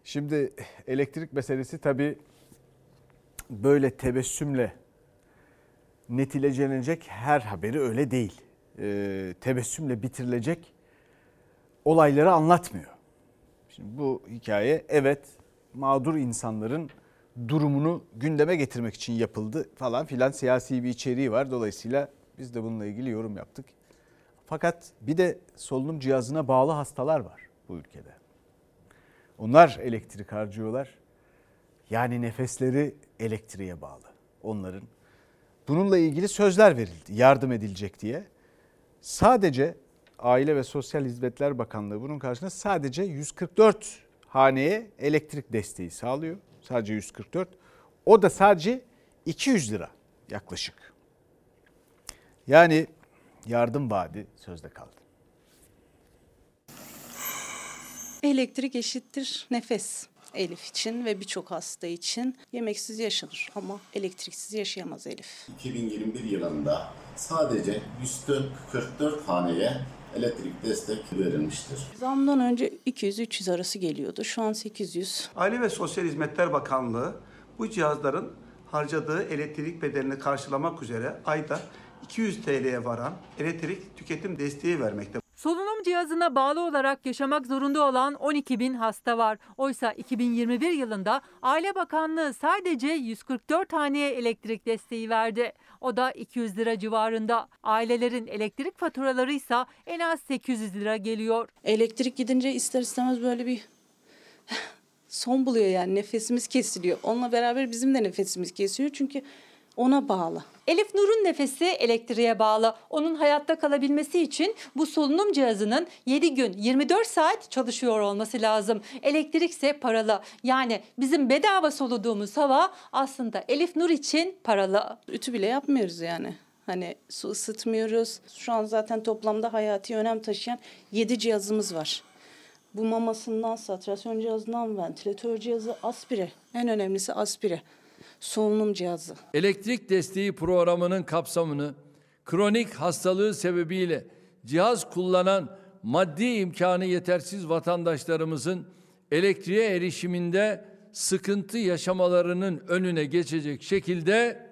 Speaker 1: Şimdi elektrik meselesi tabii böyle tebessümle neticelenecek her haberi öyle değil. Ee, tebessümle bitirilecek olayları anlatmıyor. Şimdi bu hikaye evet mağdur insanların durumunu gündeme getirmek için yapıldı falan filan siyasi bir içeriği var. Dolayısıyla biz de bununla ilgili yorum yaptık. Fakat bir de solunum cihazına bağlı hastalar var. bu ülkede. Onlar elektrik harcıyorlar. Yani nefesleri elektriğe bağlı. Onların bununla ilgili sözler verildi. Yardım edilecek diye. Sadece Aile ve Sosyal Hizmetler Bakanlığı bunun karşısında sadece 144 haneye elektrik desteği sağlıyor. Sadece 144. O da sadece 200 lira yaklaşık. Yani yardım vaadi sözde kaldı.
Speaker 23: Elektrik eşittir nefes. Elif için ve birçok hasta için yemeksiz yaşanır ama elektriksiz yaşayamaz Elif.
Speaker 46: 2021 yılında sadece 144 haneye elektrik destek verilmiştir.
Speaker 23: Zamdan önce 200-300 arası geliyordu. Şu an 800.
Speaker 47: Aile ve Sosyal Hizmetler Bakanlığı bu cihazların harcadığı elektrik bedelini karşılamak üzere ayda 200 TL'ye varan elektrik tüketim desteği vermekte.
Speaker 32: Solunum cihazına bağlı olarak yaşamak zorunda olan 12 bin hasta var. Oysa 2021 yılında Aile Bakanlığı sadece 144 haneye elektrik desteği verdi. O da 200 lira civarında. Ailelerin elektrik faturaları ise en az 800 lira geliyor.
Speaker 23: Elektrik gidince ister istemez böyle bir son buluyor yani nefesimiz kesiliyor. Onunla beraber bizim de nefesimiz kesiyor çünkü ona bağlı.
Speaker 32: Elif Nur'un nefesi elektriğe bağlı. Onun hayatta kalabilmesi için bu solunum cihazının 7 gün 24 saat çalışıyor olması lazım. Elektrik ise paralı. Yani bizim bedava soluduğumuz hava aslında Elif Nur için paralı.
Speaker 23: Ütü bile yapmıyoruz yani. Hani su ısıtmıyoruz. Şu an zaten toplamda hayati önem taşıyan 7 cihazımız var. Bu mamasından, saturasyon cihazından, ventilatör cihazı, aspire. En önemlisi aspire solunum cihazı.
Speaker 3: Elektrik desteği programının kapsamını kronik hastalığı sebebiyle cihaz kullanan maddi imkanı yetersiz vatandaşlarımızın elektriğe erişiminde sıkıntı yaşamalarının önüne geçecek şekilde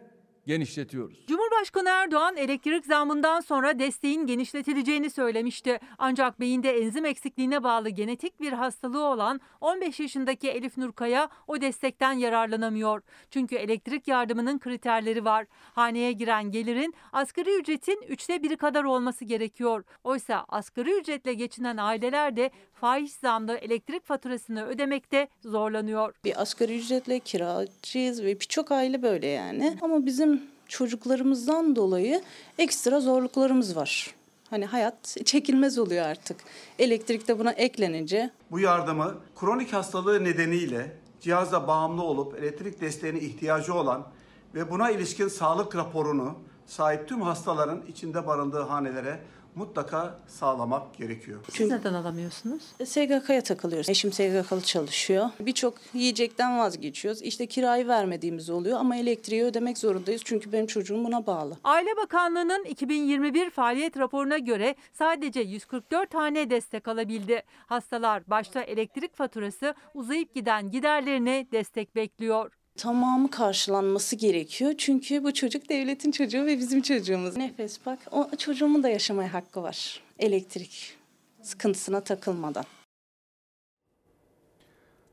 Speaker 3: genişletiyoruz.
Speaker 32: Cumhurbaşkanı Erdoğan elektrik zamından sonra desteğin genişletileceğini söylemişti. Ancak beyinde enzim eksikliğine bağlı genetik bir hastalığı olan 15 yaşındaki Elif Nurkaya o destekten yararlanamıyor. Çünkü elektrik yardımının kriterleri var. Haneye giren gelirin asgari ücretin üçte biri kadar olması gerekiyor. Oysa asgari ücretle geçinen aileler de faiz zamlı elektrik faturasını ödemekte zorlanıyor.
Speaker 23: Bir asgari ücretle kiracıyız ve birçok aile böyle yani. Ama bizim çocuklarımızdan dolayı ekstra zorluklarımız var. Hani hayat çekilmez oluyor artık. Elektrik de buna eklenince.
Speaker 47: Bu yardımı kronik hastalığı nedeniyle cihaza bağımlı olup elektrik desteğine ihtiyacı olan ve buna ilişkin sağlık raporunu sahip tüm hastaların içinde barındığı hanelere mutlaka sağlamak gerekiyor.
Speaker 32: Siz neden alamıyorsunuz?
Speaker 23: SGK'ya takılıyoruz. Eşim SGK'lı çalışıyor. Birçok yiyecekten vazgeçiyoruz. İşte kirayı vermediğimiz oluyor ama elektriği ödemek zorundayız. Çünkü benim çocuğum buna bağlı.
Speaker 32: Aile Bakanlığı'nın 2021 faaliyet raporuna göre sadece 144 tane destek alabildi. Hastalar başta elektrik faturası uzayıp giden giderlerine destek bekliyor
Speaker 23: tamamı karşılanması gerekiyor. Çünkü bu çocuk devletin çocuğu ve bizim çocuğumuz. Nefes bak o çocuğumun da yaşamaya hakkı var. Elektrik sıkıntısına takılmadan.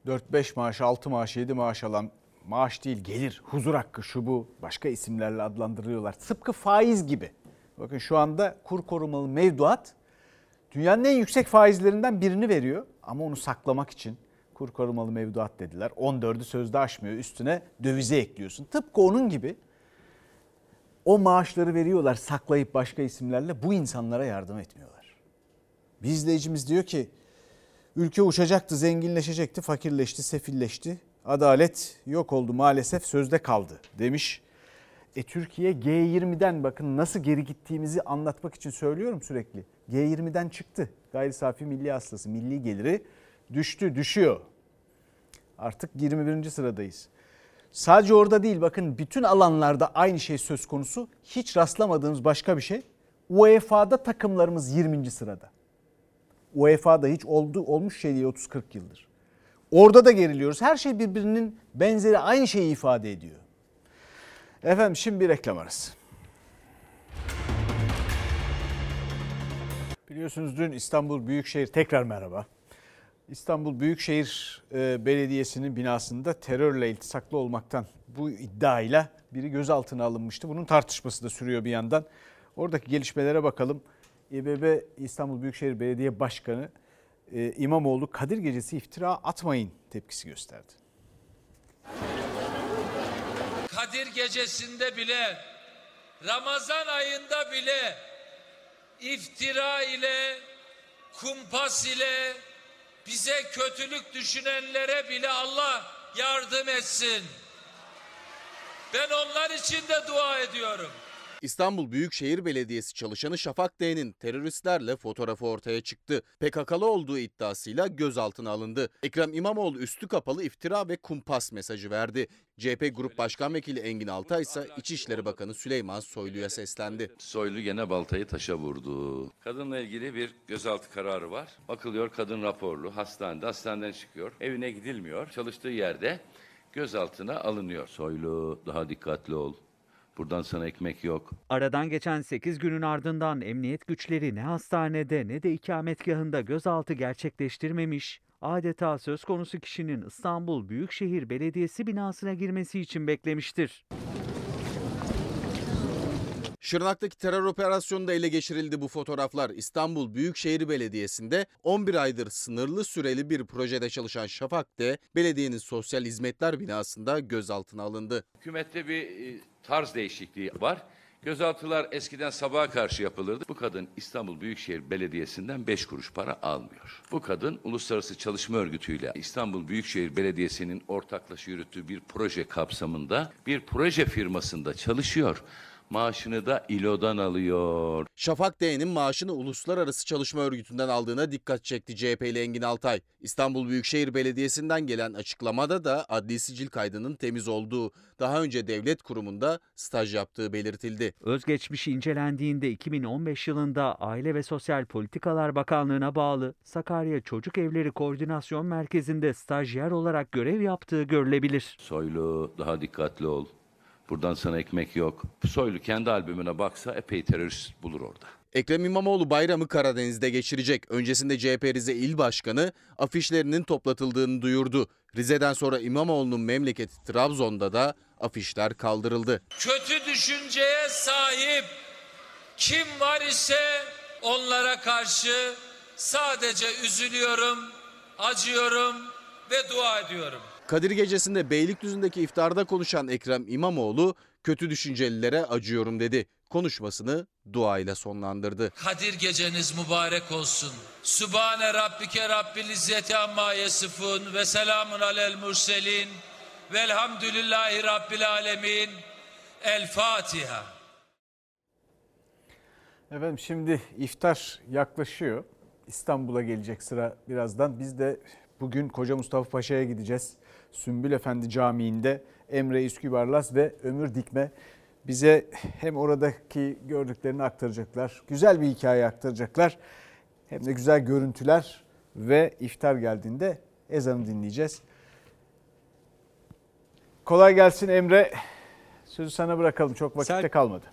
Speaker 1: 4-5 maaş, 6 maaş, 7 maaş alan maaş değil gelir, huzur hakkı şu bu başka isimlerle adlandırıyorlar. Tıpkı faiz gibi. Bakın şu anda kur korumalı mevduat dünyanın en yüksek faizlerinden birini veriyor ama onu saklamak için kur korumalı mevduat dediler. 14'ü sözde aşmıyor. Üstüne dövize ekliyorsun. Tıpkı onun gibi o maaşları veriyorlar saklayıp başka isimlerle bu insanlara yardım etmiyorlar. Bir izleyicimiz diyor ki ülke uçacaktı, zenginleşecekti, fakirleşti, sefilleşti. Adalet yok oldu maalesef sözde kaldı demiş. E Türkiye G20'den bakın nasıl geri gittiğimizi anlatmak için söylüyorum sürekli. G20'den çıktı. Gayri safi milli hastası, milli geliri düştü, düşüyor. Artık 21. sıradayız. Sadece orada değil bakın bütün alanlarda aynı şey söz konusu. Hiç rastlamadığımız başka bir şey. UEFA'da takımlarımız 20. sırada. UEFA'da hiç oldu olmuş şey değil 30-40 yıldır. Orada da geriliyoruz. Her şey birbirinin benzeri aynı şeyi ifade ediyor. Efendim şimdi bir reklam arası. Biliyorsunuz dün İstanbul Büyükşehir tekrar merhaba. İstanbul Büyükşehir e, Belediyesi'nin binasında terörle iltisaklı olmaktan bu iddiayla biri gözaltına alınmıştı. Bunun tartışması da sürüyor bir yandan. Oradaki gelişmelere bakalım. İBB İstanbul Büyükşehir Belediye Başkanı e, İmamoğlu Kadir Gecesi iftira atmayın tepkisi gösterdi.
Speaker 48: Kadir gecesinde bile Ramazan ayında bile iftira ile kumpas ile bize kötülük düşünenlere bile Allah yardım etsin. Ben onlar için de dua ediyorum.
Speaker 49: İstanbul Büyükşehir Belediyesi çalışanı Şafak D'nin teröristlerle fotoğrafı ortaya çıktı. PKK'lı olduğu iddiasıyla gözaltına alındı. Ekrem İmamoğlu üstü kapalı iftira ve kumpas mesajı verdi. CHP Grup Başkan Vekili Engin Altay ise İçişleri Bakanı Süleyman Soylu'ya seslendi.
Speaker 5: Soylu gene baltayı taşa vurdu. Kadınla ilgili bir gözaltı kararı var. Bakılıyor kadın raporlu, hastanede, hastaneden çıkıyor. Evine gidilmiyor. Çalıştığı yerde gözaltına alınıyor. Soylu daha dikkatli ol. Buradan sana ekmek yok.
Speaker 16: Aradan geçen 8 günün ardından emniyet güçleri ne hastanede ne de ikametgahında gözaltı gerçekleştirmemiş, adeta söz konusu kişinin İstanbul Büyükşehir Belediyesi binasına girmesi için beklemiştir.
Speaker 49: Şırnak'taki terör operasyonunda ele geçirildi bu fotoğraflar. İstanbul Büyükşehir Belediyesi'nde 11 aydır sınırlı süreli bir projede çalışan Şafak de belediyenin sosyal hizmetler binasında gözaltına alındı.
Speaker 5: Hükümette bir e, tarz değişikliği var. Gözaltılar eskiden sabaha karşı yapılırdı. Bu kadın İstanbul Büyükşehir Belediyesi'nden 5 kuruş para almıyor. Bu kadın Uluslararası Çalışma Örgütü'yle İstanbul Büyükşehir Belediyesi'nin ortaklaşa yürüttüğü bir proje kapsamında bir proje firmasında çalışıyor. Maaşını da İLO'dan alıyor.
Speaker 49: Şafak D'nin maaşını Uluslararası Çalışma Örgütü'nden aldığına dikkat çekti CHP'li Engin Altay. İstanbul Büyükşehir Belediyesi'nden gelen açıklamada da adli sicil kaydının temiz olduğu, daha önce devlet kurumunda staj yaptığı belirtildi.
Speaker 16: Özgeçmişi incelendiğinde 2015 yılında Aile ve Sosyal Politikalar Bakanlığı'na bağlı Sakarya Çocuk Evleri Koordinasyon Merkezi'nde stajyer olarak görev yaptığı görülebilir.
Speaker 5: Soylu daha dikkatli ol. Buradan sana ekmek yok. Soylu kendi albümüne baksa epey terörist bulur orada.
Speaker 49: Ekrem İmamoğlu bayramı Karadeniz'de geçirecek. Öncesinde CHP Rize İl Başkanı afişlerinin toplatıldığını duyurdu. Rize'den sonra İmamoğlu'nun memleketi Trabzon'da da afişler kaldırıldı.
Speaker 48: Kötü düşünceye sahip kim var ise onlara karşı sadece üzülüyorum, acıyorum ve dua ediyorum.
Speaker 49: Kadir Gecesi'nde Beylikdüzü'ndeki iftarda konuşan Ekrem İmamoğlu kötü düşüncelilere acıyorum dedi. Konuşmasını duayla sonlandırdı.
Speaker 48: Kadir geceniz mübarek olsun. Sübhane Rabbike Rabbil İzzeti Amma Yesifun ve selamun alel murselin velhamdülillahi Rabbil Alemin. El Fatiha.
Speaker 1: Efendim şimdi iftar yaklaşıyor. İstanbul'a gelecek sıra birazdan. Biz de bugün Koca Mustafa Paşa'ya gideceğiz. Sümbül Efendi Camii'nde Emre Üskübarlas ve Ömür Dikme bize hem oradaki gördüklerini aktaracaklar, güzel bir hikaye aktaracaklar. Hem de güzel görüntüler ve iftar geldiğinde ezanı dinleyeceğiz. Kolay gelsin Emre. Sözü sana bırakalım. Çok vakitte
Speaker 26: Sel-
Speaker 1: kalmadı.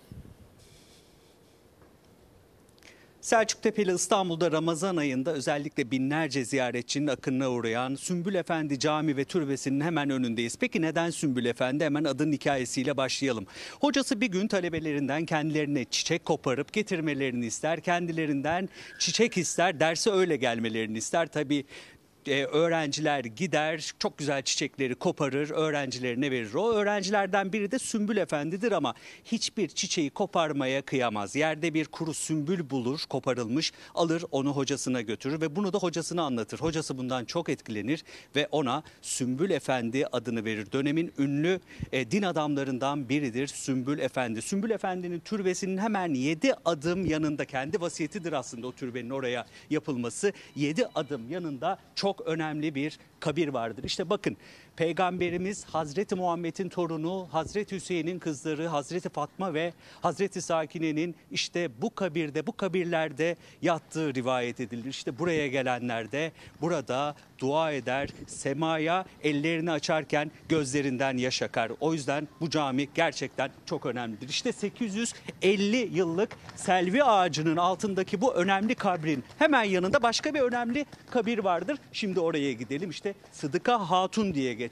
Speaker 26: Selçuk Tepeli İstanbul'da Ramazan ayında özellikle binlerce ziyaretçinin akınına uğrayan Sümbül Efendi Cami ve Türbesi'nin hemen önündeyiz. Peki neden Sümbül Efendi? Hemen adın hikayesiyle başlayalım. Hocası bir gün talebelerinden kendilerine çiçek koparıp getirmelerini ister. Kendilerinden çiçek ister, derse öyle gelmelerini ister. Tabii e, öğrenciler gider çok güzel çiçekleri koparır öğrencilerine verir. O öğrencilerden biri de Sümbül Efendi'dir ama hiçbir çiçeği koparmaya kıyamaz. Yerde bir kuru sümbül bulur koparılmış alır onu hocasına götürür ve bunu da hocasına anlatır. Hocası bundan çok etkilenir ve ona Sümbül Efendi adını verir. Dönemin ünlü e, din adamlarından biridir Sümbül Efendi. Sümbül Efendi'nin türbesinin hemen 7 adım yanında kendi vasiyetidir aslında o türbenin oraya yapılması. 7 adım yanında çok önemli bir kabir vardır. İşte bakın Peygamberimiz Hazreti Muhammed'in torunu, Hazreti Hüseyin'in kızları, Hazreti Fatma ve Hazreti Sakine'nin işte bu kabirde, bu kabirlerde yattığı rivayet edilir. İşte buraya gelenler de burada dua eder, semaya ellerini açarken gözlerinden yaş akar. O yüzden bu cami gerçekten çok önemlidir. İşte 850 yıllık selvi ağacının altındaki bu önemli kabrin hemen yanında başka bir önemli kabir vardır. Şimdi oraya gidelim. İşte Sıdıka Hatun diye geçer.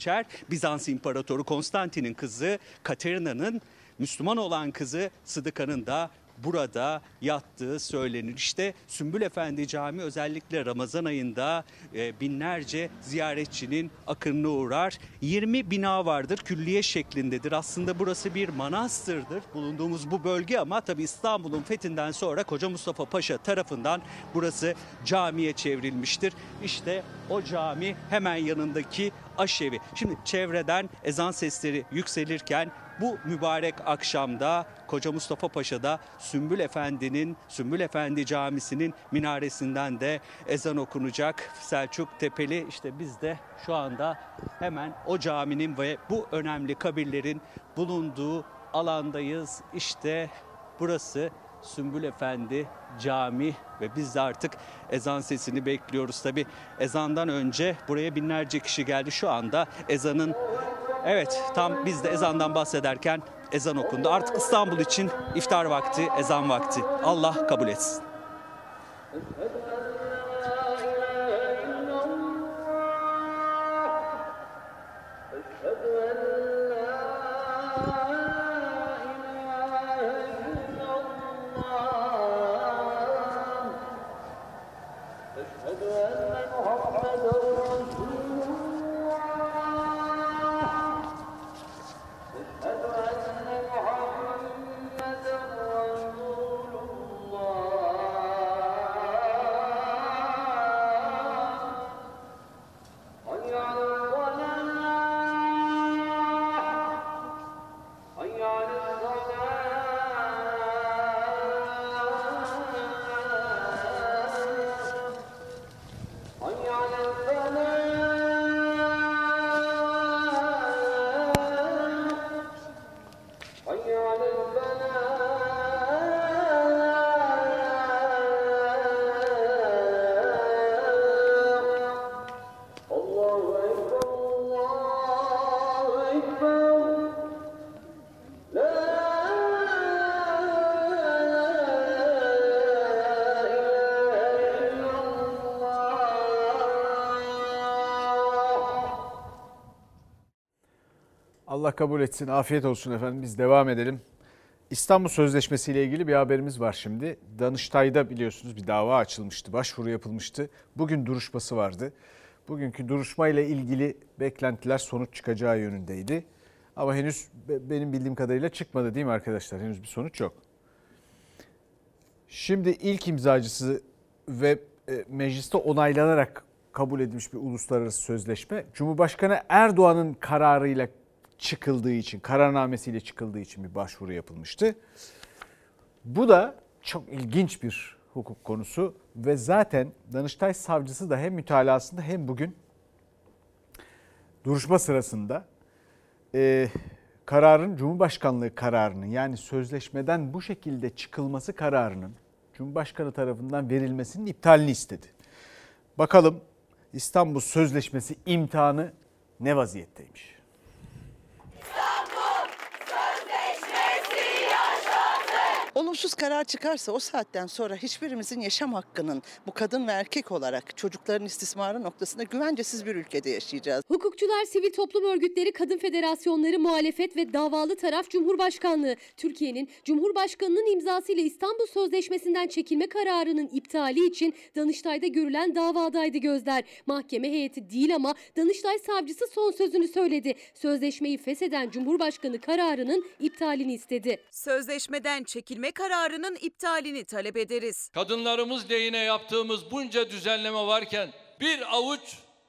Speaker 26: Bizans İmparatoru Konstantin'in kızı Katerina'nın Müslüman olan kızı Sıdıka'nın da burada yattığı söylenir. İşte Sümbül Efendi Camii özellikle Ramazan ayında e, binlerce ziyaretçinin akınına uğrar. 20 bina vardır, külliye şeklindedir. Aslında burası bir manastırdır bulunduğumuz bu bölge ama tabii İstanbul'un fethinden sonra Koca Mustafa Paşa tarafından burası camiye çevrilmiştir. İşte o cami hemen yanındaki aşevi. Şimdi çevreden ezan sesleri yükselirken bu mübarek akşamda Koca Mustafa Paşa'da Sümbül Efendi'nin Sümbül Efendi Camisi'nin minaresinden de ezan okunacak. Selçuk Tepeli işte biz de şu anda hemen o caminin ve bu önemli kabirlerin bulunduğu alandayız. İşte burası Sümbül Efendi Cami ve biz de artık ezan sesini bekliyoruz. Tabi ezandan önce buraya binlerce kişi geldi. Şu anda ezanın evet tam biz de ezandan bahsederken ezan okundu. Artık İstanbul için iftar vakti, ezan vakti. Allah kabul etsin.
Speaker 1: Allah kabul etsin. Afiyet olsun efendim. Biz devam edelim. İstanbul Sözleşmesi ile ilgili bir haberimiz var şimdi. Danıştay'da biliyorsunuz bir dava açılmıştı. Başvuru yapılmıştı. Bugün duruşması vardı. Bugünkü duruşma ile ilgili beklentiler sonuç çıkacağı yönündeydi. Ama henüz benim bildiğim kadarıyla çıkmadı değil mi arkadaşlar? Henüz bir sonuç yok. Şimdi ilk imzacısı ve e, mecliste onaylanarak kabul edilmiş bir uluslararası sözleşme Cumhurbaşkanı Erdoğan'ın kararıyla çıkıldığı için, kararnamesiyle çıkıldığı için bir başvuru yapılmıştı. Bu da çok ilginç bir hukuk konusu ve zaten Danıştay Savcısı da hem mütalasında hem bugün duruşma sırasında e, kararın Cumhurbaşkanlığı kararının yani sözleşmeden bu şekilde çıkılması kararının Cumhurbaşkanı tarafından verilmesinin iptalini istedi. Bakalım İstanbul Sözleşmesi imtihanı ne vaziyetteymiş?
Speaker 50: Olumsuz karar çıkarsa o saatten sonra hiçbirimizin yaşam hakkının bu kadın ve erkek olarak çocukların istismarı noktasında güvencesiz bir ülkede yaşayacağız.
Speaker 51: Hukukçular, sivil toplum örgütleri, kadın federasyonları, muhalefet ve davalı taraf Cumhurbaşkanlığı. Türkiye'nin Cumhurbaşkanı'nın imzasıyla İstanbul Sözleşmesi'nden çekilme kararının iptali için Danıştay'da görülen davadaydı gözler. Mahkeme heyeti değil ama Danıştay savcısı son sözünü söyledi. Sözleşmeyi fesheden Cumhurbaşkanı kararının iptalini istedi.
Speaker 37: Sözleşmeden çekilme kararının iptalini talep ederiz.
Speaker 3: Kadınlarımız lehine yaptığımız bunca düzenleme varken bir avuç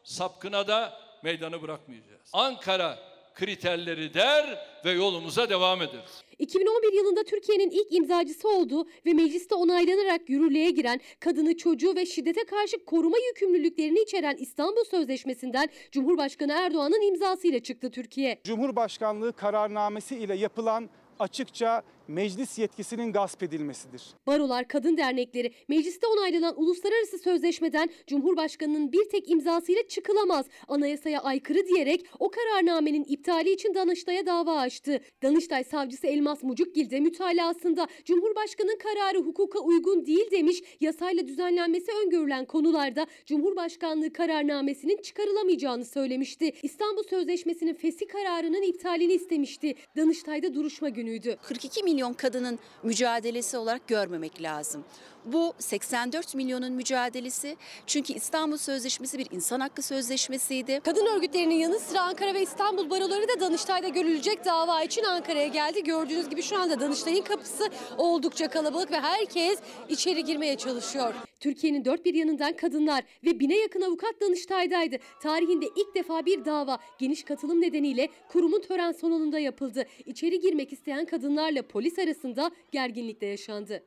Speaker 3: sapkına da meydanı bırakmayacağız. Ankara kriterleri der ve yolumuza devam ederiz.
Speaker 51: 2011 yılında Türkiye'nin ilk imzacısı olduğu ve mecliste onaylanarak yürürlüğe giren kadını, çocuğu ve şiddete karşı koruma yükümlülüklerini içeren İstanbul Sözleşmesi'nden Cumhurbaşkanı Erdoğan'ın imzasıyla çıktı Türkiye.
Speaker 52: Cumhurbaşkanlığı kararnamesi ile yapılan açıkça meclis yetkisinin gasp edilmesidir.
Speaker 51: Barolar, kadın dernekleri mecliste onaylanan uluslararası sözleşmeden Cumhurbaşkanı'nın bir tek imzasıyla çıkılamaz. Anayasaya aykırı diyerek o kararnamenin iptali için Danıştay'a dava açtı. Danıştay savcısı Elmas Mucukgil de mütalasında Cumhurbaşkanı'nın kararı hukuka uygun değil demiş. Yasayla düzenlenmesi öngörülen konularda Cumhurbaşkanlığı kararnamesinin çıkarılamayacağını söylemişti. İstanbul Sözleşmesi'nin fesih kararının iptalini istemişti. Danıştay'da duruşma günüydü.
Speaker 50: 42 milyon
Speaker 53: milyon kadının mücadelesi olarak görmemek lazım. Bu 84 milyonun mücadelesi. Çünkü İstanbul Sözleşmesi bir insan hakkı sözleşmesiydi.
Speaker 51: Kadın örgütlerinin yanı sıra Ankara ve İstanbul baroları da Danıştay'da görülecek dava için Ankara'ya geldi. Gördüğünüz gibi şu anda Danıştay'ın kapısı oldukça kalabalık ve herkes içeri girmeye çalışıyor. Türkiye'nin dört bir yanından kadınlar ve bine yakın avukat Danıştay'daydı. Tarihinde ilk defa bir dava geniş katılım nedeniyle kurumun tören sonunda yapıldı. İçeri girmek isteyen kadınlarla polis arasında gerginlik de yaşandı.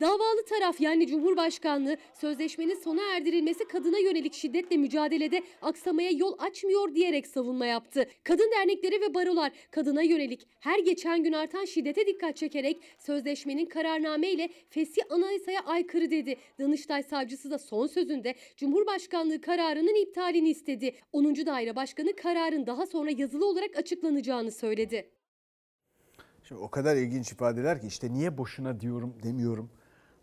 Speaker 51: Davalı taraf yani Cumhurbaşkanlığı sözleşmenin sona erdirilmesi kadına yönelik şiddetle mücadelede aksamaya yol açmıyor diyerek savunma yaptı. Kadın dernekleri ve barolar kadına yönelik her geçen gün artan şiddete dikkat çekerek sözleşmenin kararname ile fesih anayasaya aykırı dedi. Danıştay savcısı da son sözünde Cumhurbaşkanlığı kararının iptalini istedi. 10. Daire Başkanı kararın daha sonra yazılı olarak açıklanacağını söyledi.
Speaker 1: Şimdi o kadar ilginç ifadeler ki işte niye boşuna diyorum demiyorum.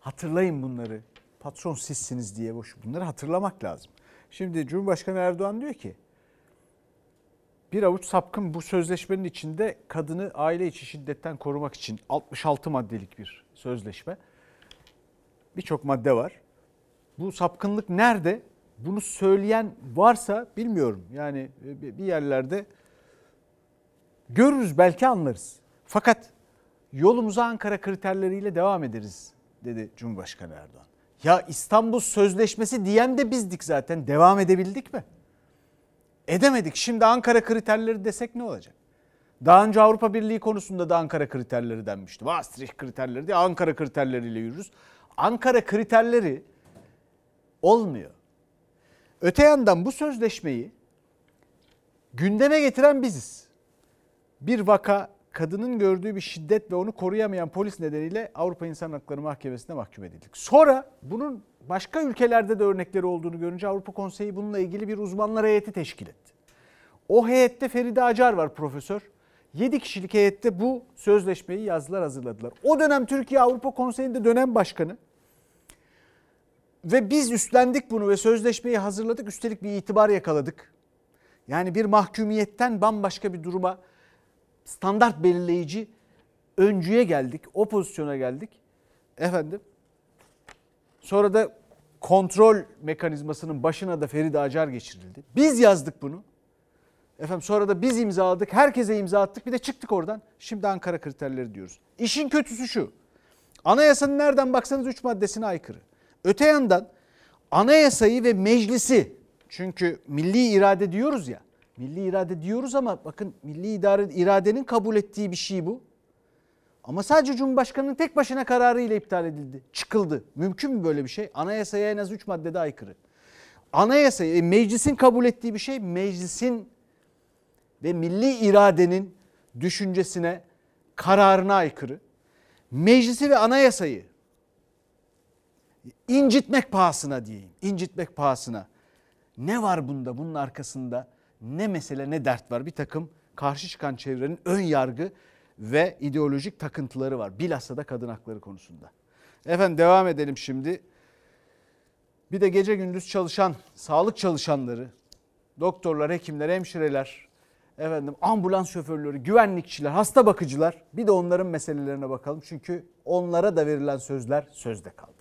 Speaker 1: Hatırlayın bunları. Patron sizsiniz diye boş. Bunları hatırlamak lazım. Şimdi Cumhurbaşkanı Erdoğan diyor ki bir avuç sapkın bu sözleşmenin içinde kadını aile içi şiddetten korumak için 66 maddelik bir sözleşme. Birçok madde var. Bu sapkınlık nerede? Bunu söyleyen varsa bilmiyorum. Yani bir yerlerde görürüz belki anlarız. Fakat yolumuza Ankara kriterleriyle devam ederiz dedi Cumhurbaşkanı Erdoğan. Ya İstanbul Sözleşmesi diyen de bizdik zaten. Devam edebildik mi? Edemedik. Şimdi Ankara kriterleri desek ne olacak? Daha önce Avrupa Birliği konusunda da Ankara kriterleri denmişti. Maastricht kriterleri diye Ankara kriterleriyle yürürüz. Ankara kriterleri olmuyor. Öte yandan bu sözleşmeyi gündeme getiren biziz. Bir vaka kadının gördüğü bir şiddet ve onu koruyamayan polis nedeniyle Avrupa İnsan Hakları Mahkemesi'ne mahkum edildik. Sonra bunun başka ülkelerde de örnekleri olduğunu görünce Avrupa Konseyi bununla ilgili bir uzmanlar heyeti teşkil etti. O heyette Feride Acar var profesör. 7 kişilik heyette bu sözleşmeyi yazdılar hazırladılar. O dönem Türkiye Avrupa Konseyi'nde dönem başkanı. Ve biz üstlendik bunu ve sözleşmeyi hazırladık. Üstelik bir itibar yakaladık. Yani bir mahkumiyetten bambaşka bir duruma standart belirleyici öncüye geldik. O pozisyona geldik. Efendim. Sonra da kontrol mekanizmasının başına da Feride Acar geçirildi. Biz yazdık bunu. Efendim sonra da biz imzaladık. Herkese imza attık. Bir de çıktık oradan. Şimdi Ankara kriterleri diyoruz. İşin kötüsü şu. Anayasanın nereden baksanız 3 maddesine aykırı. Öte yandan anayasayı ve meclisi çünkü milli irade diyoruz ya. Milli irade diyoruz ama bakın milli idare, iradenin kabul ettiği bir şey bu. Ama sadece Cumhurbaşkanı'nın tek başına kararıyla iptal edildi. Çıkıldı. Mümkün mü böyle bir şey? Anayasaya en az 3 maddede aykırı. Anayasayı, e, meclisin kabul ettiği bir şey meclisin ve milli iradenin düşüncesine, kararına aykırı. Meclisi ve anayasayı incitmek pahasına diyeyim. incitmek pahasına. Ne var bunda? Bunun arkasında ne mesele ne dert var. Bir takım karşı çıkan çevrenin ön yargı ve ideolojik takıntıları var. Bilhassa da kadın hakları konusunda. Efendim devam edelim şimdi. Bir de gece gündüz çalışan sağlık çalışanları, doktorlar, hekimler, hemşireler, efendim ambulans şoförleri, güvenlikçiler, hasta bakıcılar bir de onların meselelerine bakalım. Çünkü onlara da verilen sözler sözde kaldı.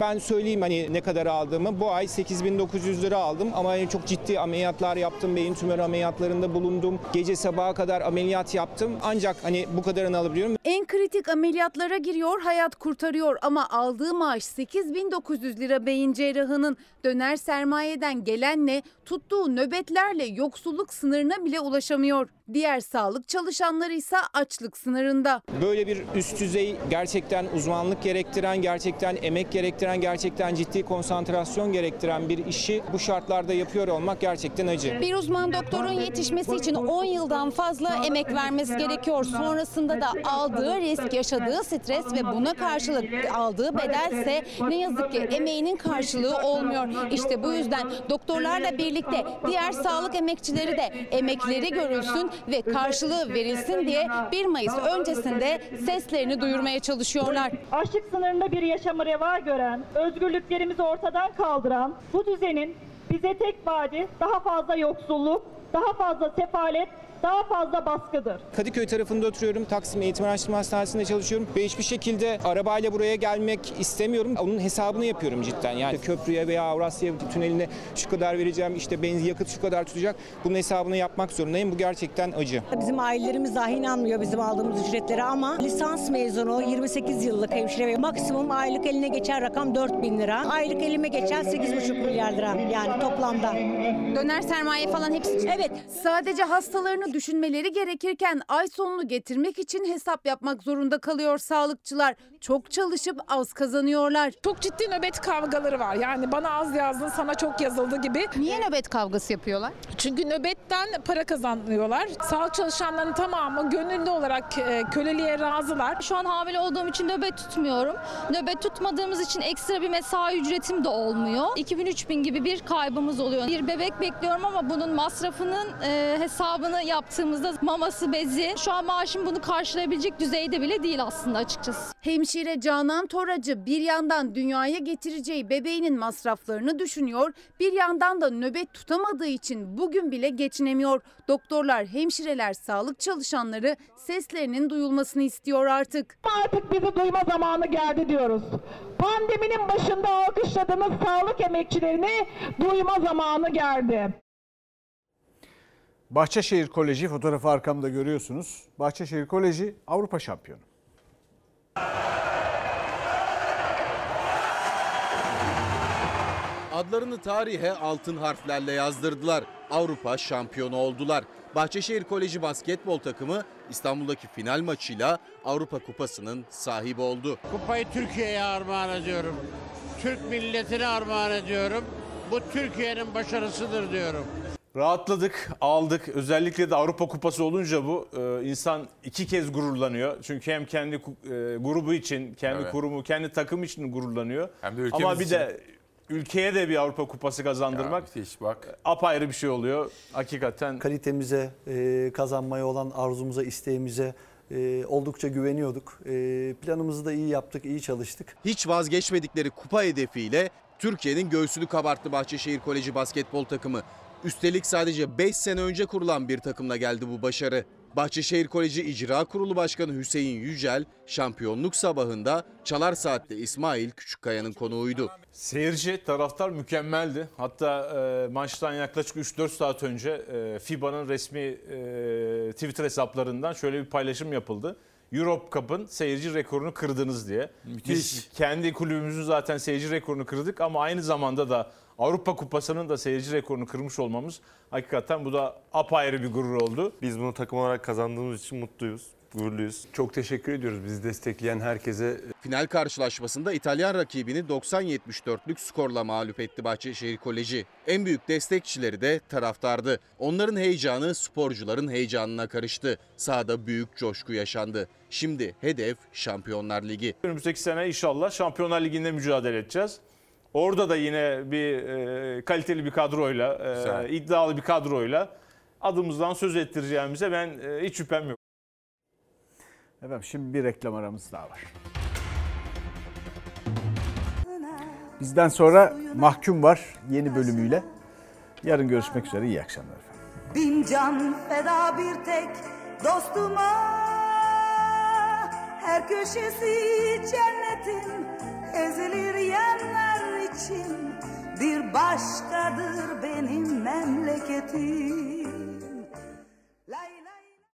Speaker 54: Ben söyleyeyim hani ne kadar aldığımı. Bu ay 8900 lira aldım ama yani çok ciddi ameliyatlar yaptım. Beyin tümör ameliyatlarında bulundum. Gece sabaha kadar ameliyat yaptım. Ancak hani bu kadarını alabiliyorum.
Speaker 29: En kritik ameliyatlara giriyor, hayat kurtarıyor ama aldığı maaş 8900 lira beyin cerrahının döner sermayeden gelenle tuttuğu nöbetlerle yoksulluk sınırına bile ulaşamıyor. Diğer sağlık çalışanları ise açlık sınırında.
Speaker 54: Böyle bir üst düzey gerçekten uzmanlık gerektiren, gerçekten emek gerektiren, gerçekten ciddi konsantrasyon gerektiren bir işi bu şartlarda yapıyor olmak gerçekten acı.
Speaker 29: Bir uzman doktorun yetişmesi için 10 yıldan fazla emek vermesi gerekiyor. Sonrasında da aldığı risk, yaşadığı stres ve buna karşılık aldığı bedelse ne yazık ki emeğinin karşılığı olmuyor. İşte bu yüzden doktorlarla birlikte diğer sağlık emekçileri de emekleri görülsün ve karşılığı verilsin diye 1 Mayıs öncesinde seslerini duyurmaya çalışıyorlar.
Speaker 55: Açlık sınırında bir yaşamı reva gören, özgürlüklerimizi ortadan kaldıran bu düzenin
Speaker 56: Bize tek vaadi daha fazla yoksulluk, daha fazla sefalet, daha fazla baskıdır.
Speaker 54: Kadıköy tarafında oturuyorum. Taksim Eğitim Araştırma Hastanesi'nde çalışıyorum. Ve hiçbir şekilde arabayla buraya gelmek istemiyorum. Onun hesabını yapıyorum cidden. Yani köprüye veya Avrasya Tüneli'ne şu kadar vereceğim, işte benzin yakıt şu kadar tutacak. Bunun hesabını yapmak zorundayım. Bu gerçekten acı.
Speaker 39: Bizim ailelerimiz dahi inanmıyor bizim aldığımız ücretlere ama lisans mezunu 28 yıllık hemşire ve maksimum aylık eline geçen rakam 4 bin lira. Aylık elime geçen 8,5 milyar lira yani toplamda.
Speaker 29: Döner sermaye falan hepsi
Speaker 39: Evet.
Speaker 29: Sadece hastalarını düşünmeleri gerekirken ay sonunu getirmek için hesap yapmak zorunda kalıyor sağlıkçılar. Çok çalışıp az kazanıyorlar.
Speaker 48: Çok ciddi nöbet kavgaları var. Yani bana az yazdın sana çok yazıldı gibi.
Speaker 29: Niye nöbet kavgası yapıyorlar?
Speaker 48: Çünkü nöbetten para kazanıyorlar. Sağlık çalışanlarının tamamı gönüllü olarak e, köleliğe razılar.
Speaker 57: Şu an hamile olduğum için nöbet tutmuyorum. Nöbet tutmadığımız için ekstra bir mesai ücretim de olmuyor. 2000-3000 gibi bir kaybımız oluyor. Bir bebek bekliyorum ama bunun masrafının e, hesabını yaptığımızda maması, bezi şu an maaşım bunu karşılayabilecek düzeyde bile değil aslında açıkçası.
Speaker 29: Hemşire Canan Toracı bir yandan dünyaya getireceği bebeğinin masraflarını düşünüyor, bir yandan da nöbet tutamadığı için bugün bile geçinemiyor. Doktorlar, hemşireler, sağlık çalışanları seslerinin duyulmasını istiyor artık.
Speaker 48: Artık bizi duyma zamanı geldi diyoruz. Pandeminin başında alkışladığımız sağlık emekçilerini duyma zamanı geldi.
Speaker 1: Bahçeşehir Koleji fotoğrafı arkamda görüyorsunuz. Bahçeşehir Koleji Avrupa şampiyonu.
Speaker 49: Adlarını tarihe altın harflerle yazdırdılar. Avrupa şampiyonu oldular. Bahçeşehir Koleji basketbol takımı İstanbul'daki final maçıyla Avrupa Kupası'nın sahibi oldu.
Speaker 58: Kupayı Türkiye'ye armağan ediyorum. Türk milletine armağan ediyorum. Bu Türkiye'nin başarısıdır diyorum.
Speaker 59: Rahatladık, aldık. Özellikle de Avrupa Kupası olunca bu e, insan iki kez gururlanıyor. Çünkü hem kendi e, grubu için, kendi
Speaker 60: Evet.
Speaker 59: kurumu, kendi takım için gururlanıyor.
Speaker 60: Hem de ülkemiz
Speaker 59: Ama bir
Speaker 60: için.
Speaker 59: de ülkeye de bir Avrupa Kupası kazandırmak
Speaker 60: bak.
Speaker 59: apayrı bir şey oluyor. Hakikaten
Speaker 61: kalitemize, e, kazanmaya olan arzumuza, isteğimize e, oldukça güveniyorduk. E, planımızı da iyi yaptık, iyi çalıştık.
Speaker 49: Hiç vazgeçmedikleri kupa hedefiyle Türkiye'nin göğsünü kabarttı Bahçeşehir Koleji basketbol takımı. Üstelik sadece 5 sene önce kurulan bir takımla geldi bu başarı. Bahçeşehir Koleji İcra Kurulu Başkanı Hüseyin Yücel, şampiyonluk sabahında Çalar Saat'te İsmail Küçükkaya'nın konuğuydu.
Speaker 59: Seyirci, taraftar mükemmeldi. Hatta e, maçtan yaklaşık 3-4 saat önce e, FIBA'nın resmi e, Twitter hesaplarından şöyle bir paylaşım yapıldı. Europe Cup'ın seyirci rekorunu kırdınız diye. Biz kendi kulübümüzün zaten seyirci rekorunu kırdık ama aynı zamanda da Avrupa Kupası'nın da seyirci rekorunu kırmış olmamız hakikaten bu da apayrı bir gurur oldu.
Speaker 24: Biz bunu takım olarak kazandığımız için mutluyuz, gururluyuz.
Speaker 60: Çok teşekkür ediyoruz bizi destekleyen herkese.
Speaker 49: Final karşılaşmasında İtalyan rakibini 90-74'lük skorla mağlup etti Bahçeşehir Koleji. En büyük destekçileri de taraftardı. Onların heyecanı sporcuların heyecanına karıştı. Sahada büyük coşku yaşandı. Şimdi hedef Şampiyonlar Ligi.
Speaker 59: Önümüzdeki sene inşallah Şampiyonlar Ligi'nde mücadele edeceğiz. Orada da yine bir e, kaliteli bir kadroyla, e, iddialı bir kadroyla adımızdan söz ettireceğimize ben e, hiç şüphem yok.
Speaker 1: Efendim şimdi bir reklam aramız daha var. Bizden sonra Mahkum var yeni bölümüyle. Yarın görüşmek üzere. İyi akşamlar efendim.
Speaker 24: Bin can feda bir tek dostuma Her köşesi cennetin ezilir yerler için Bir başkadır benim memleketim